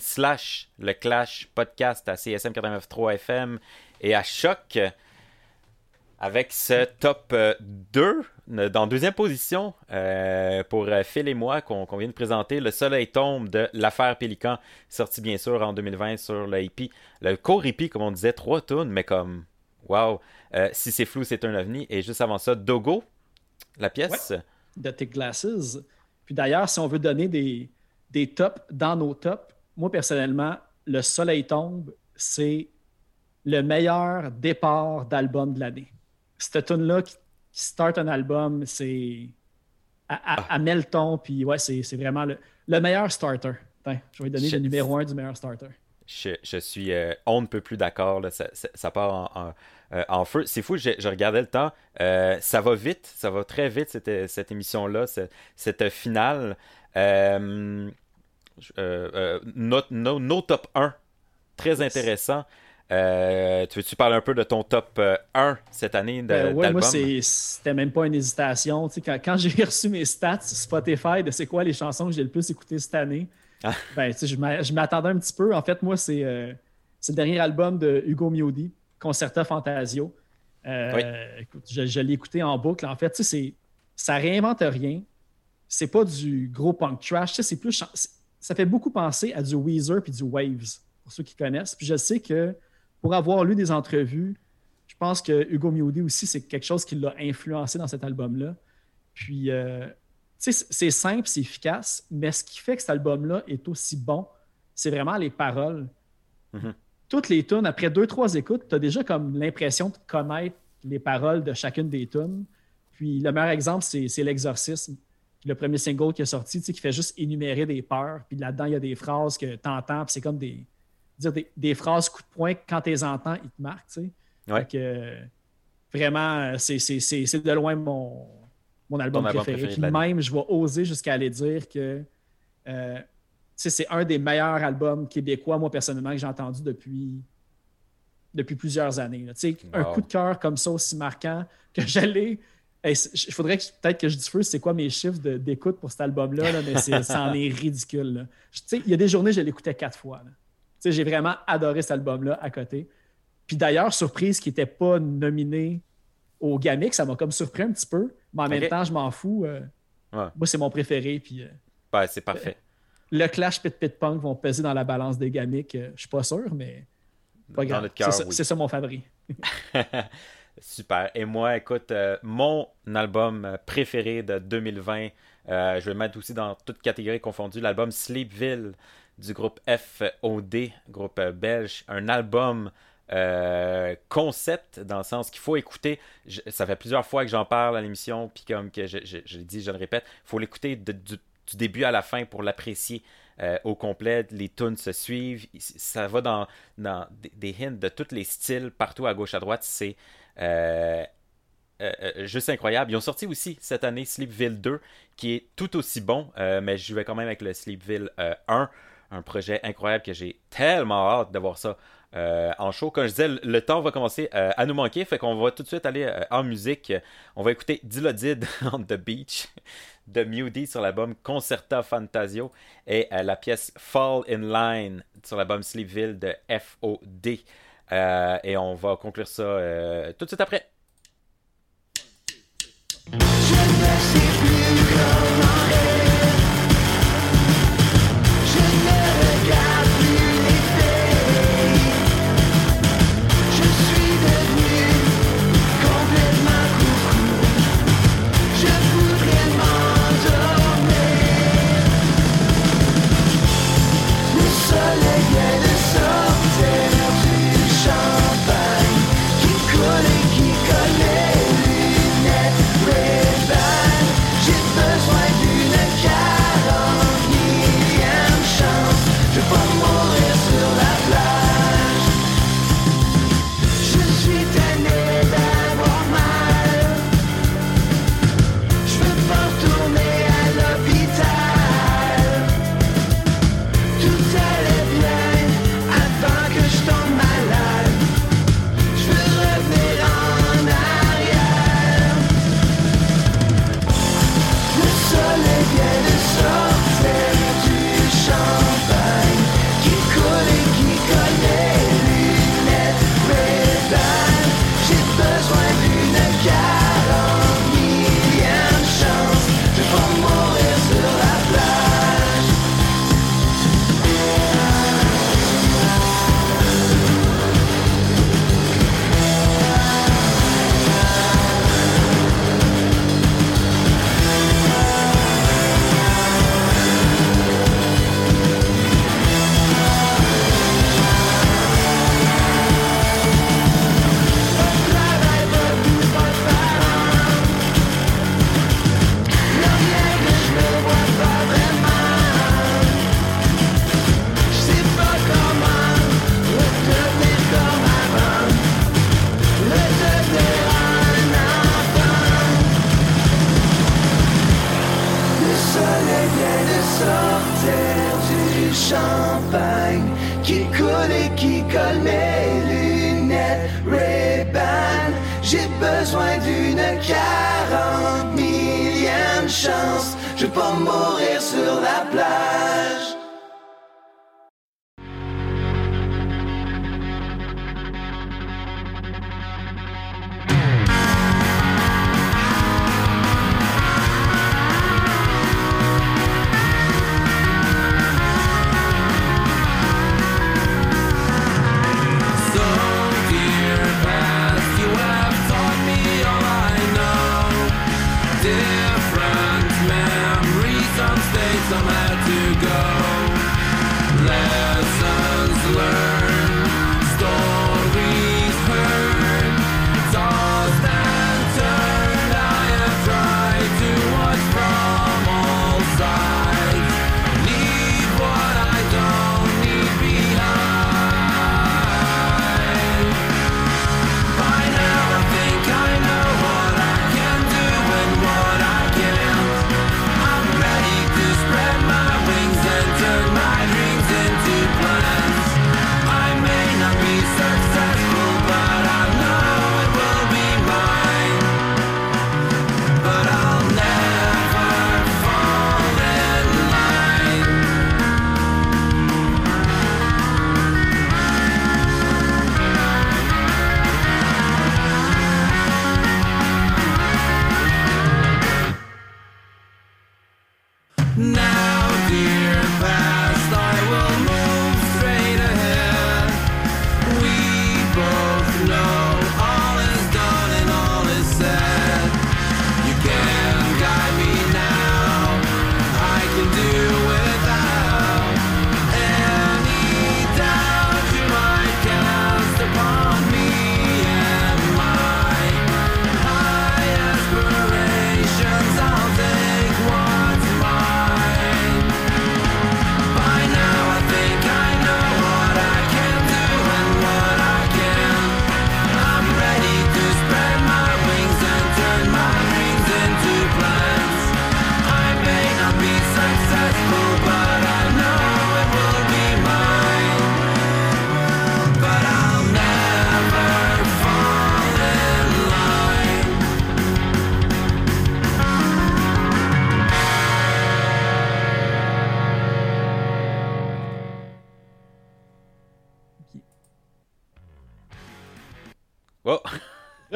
Slash le Clash podcast à CSM 89.3 FM et à Choc avec ce top 2 euh, dans deuxième position euh, pour euh, Phil et moi qu'on vient de présenter. Le Soleil tombe de l'affaire Pélican, sorti bien sûr en 2020 sur le hippie. Le core hippie, comme on disait, trois tonnes, mais comme wow, si c'est flou, c'est un ovni. Et juste avant ça, Dogo, la pièce. De Thick Glasses. Puis d'ailleurs, si on veut donner des, des tops dans nos tops, moi personnellement, Le Soleil tombe, c'est le meilleur départ d'album de l'année cette tune-là qui, start un album, c'est. À, à, ah. ton, puis ouais, c'est vraiment le, meilleur starter. je vais donner le numéro un du meilleur starter. Je, suis euh, on ne peut plus d'accord. Ça, ça, part euh, en, feu. C'est fou, je, regardais le temps. Euh, ça va vite, ça va très vite cette, cette émission-là, cette, finale. Nos, top 1, très intéressant. Euh, tu veux-tu parler un peu de ton top 1 euh, cette année de, ben ouais, moi, c'était même pas une hésitation. quand, quand j'ai reçu mes stats Spotify de c'est quoi les chansons que j'ai le plus écoutées cette année, ah. ben, je m'attendais un petit peu. En fait, moi, euh, c'est le dernier album de Hugo Miodi, Concerta Fantasio. je, l'ai écouté en boucle. En fait, ça réinvente rien. C'est pas du gros punk trash. C'est plus ça fait beaucoup penser à du Weezer puis du Waves, pour ceux qui connaissent. Puis je sais que pour avoir lu des entrevues, je pense que Hugo Miodi aussi, c'est quelque chose qui l'a influencé dans cet album-là. Puis, euh, c'est simple, c'est efficace, mais ce qui fait que cet album-là est aussi bon, c'est vraiment les paroles. Mm-hmm. Toutes les tunes, après deux, trois écoutes, tu as déjà comme l'impression de connaître les paroles de chacune des tunes. Puis le meilleur exemple, c'est L'Exorcisme, le premier single qui est sorti, qui fait juste énumérer des peurs. Puis là-dedans, il y a des phrases que tu entends, puis c'est comme des, dire des, phrases coup de poing, quand tu les entends, ils te marquent. Tu sais. vraiment, c'est de loin mon, mon album préféré. même, je vais oser jusqu'à aller dire que euh, c'est un des meilleurs albums québécois, moi, personnellement, que j'ai entendu depuis, depuis plusieurs années. Un coup de cœur comme ça, aussi marquant, que j'allais. Il faudrait peut-être que je diffuse c'est quoi mes chiffres d'écoute pour cet album-là, mais ça en est ridicule. Il y a des journées, je l'écoutais quatre fois. J'ai vraiment adoré cet album-là à côté. Puis d'ailleurs, surprise qu'il n'était pas nominé au Gamic, ça m'a comme surpris un petit peu. Mais en même temps, je m'en fous. Euh, moi, c'est mon préféré. Puis, euh, c'est parfait. Euh, le Clash Pit Pit Punk vont peser dans la balance des Gamic. je suis pas sûr, mais pas grave. C'est ça, mon favori. Super. Et moi, écoute, mon album préféré de 2020, je vais le mettre aussi dans toutes catégories confondues, l'album Sleepville du groupe FOD, groupe belge, un album euh, concept dans le sens qu'il faut écouter. ça fait plusieurs fois que j'en parle à l'émission, puis comme que je, je, le dis, je le répète, il faut l'écouter du, début à la fin pour l'apprécier. Euh, au complet, les tunes se suivent, ça va dans, dans des, hints de tous les styles partout à gauche à droite, c'est euh, juste incroyable. Ils ont sorti aussi cette année Sleepville 2, qui est tout aussi bon, mais je vais quand même avec le Sleepville 1 un projet incroyable que j'ai tellement hâte de voir ça euh, en show. Comme je disais, le temps va commencer euh, à nous manquer, fait qu'on va tout de suite aller euh, en musique. On va écouter Dilodid on the Beach de Moody sur l'album Concerta Fantasio et la pièce Fall in Line sur l'album Sleepville de FOD. Et on va conclure ça tout de suite après. bumble.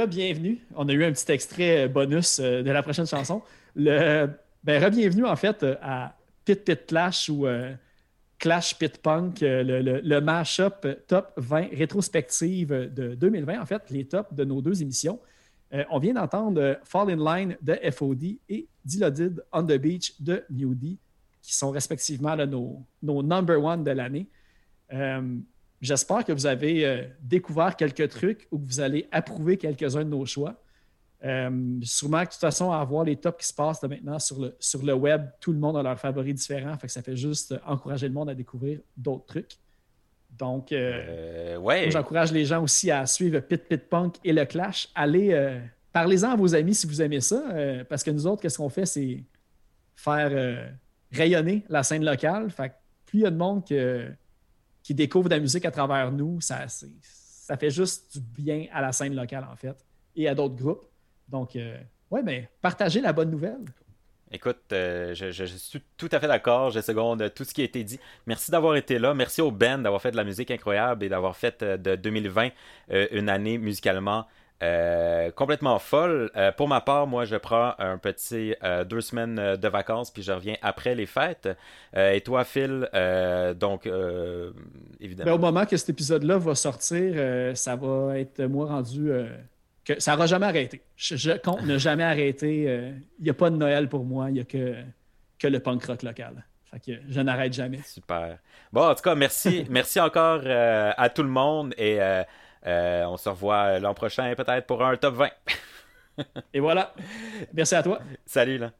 Bienvenue. On a eu un petit extrait euh, bonus euh, de la prochaine chanson. Le, ben, bienvenue en fait euh, à Pit Pit Clash ou Clash Pit Punk, le, le, top 20 rétrospective de 2020, en fait, les tops de nos deux émissions. On vient d'entendre Fall in Line de FOD et Dilodid on the Beach de Newdy, qui sont respectivement nos, nos number one de l'année. J'espère que vous avez euh, découvert quelques trucs ou que vous allez approuver quelques-uns de nos choix. Euh, sûrement que de toute façon, à voir les tops qui se passent de maintenant sur le, sur le web, tout le monde a leurs favoris différents. Fait que ça fait juste euh, encourager le monde à découvrir d'autres trucs. Donc, euh, ouais. j'encourage les gens aussi à suivre Pit Pit Punk et le Clash. Allez, parlez-en à vos amis si vous aimez ça, parce que nous autres, qu'est-ce qu'on fait, c'est faire rayonner la scène locale. Fait que plus il y a de monde que- qui découvre de la musique à travers nous, ça, ça fait juste du bien à la scène locale, en fait, et à d'autres groupes. Donc, euh, ouais, mais partagez la bonne nouvelle. Écoute, euh, je suis tout à fait d'accord. Je seconde tout ce qui a été dit. Merci d'avoir été là. Merci au band d'avoir fait de la musique incroyable et d'avoir fait euh, de 2020 euh, une année musicalement euh, complètement folle. Euh, pour ma part, moi, je prends un petit euh, deux semaines de vacances puis je reviens après les fêtes. Et toi, Phil, donc Mais évidemment. au moment que cet épisode-là va sortir, ça va être moi rendu. que ça n'aura jamais arrêté. Je, je compte ne jamais arrêter. Il n'y a pas de Noël pour moi, il n'y a que, que le punk rock local. Fait que je n'arrête jamais. Super. Bon, en tout cas, merci, merci encore à tout le monde et euh, on se revoit l'an prochain peut-être pour un top 20. Et voilà. Merci à toi. Salut là.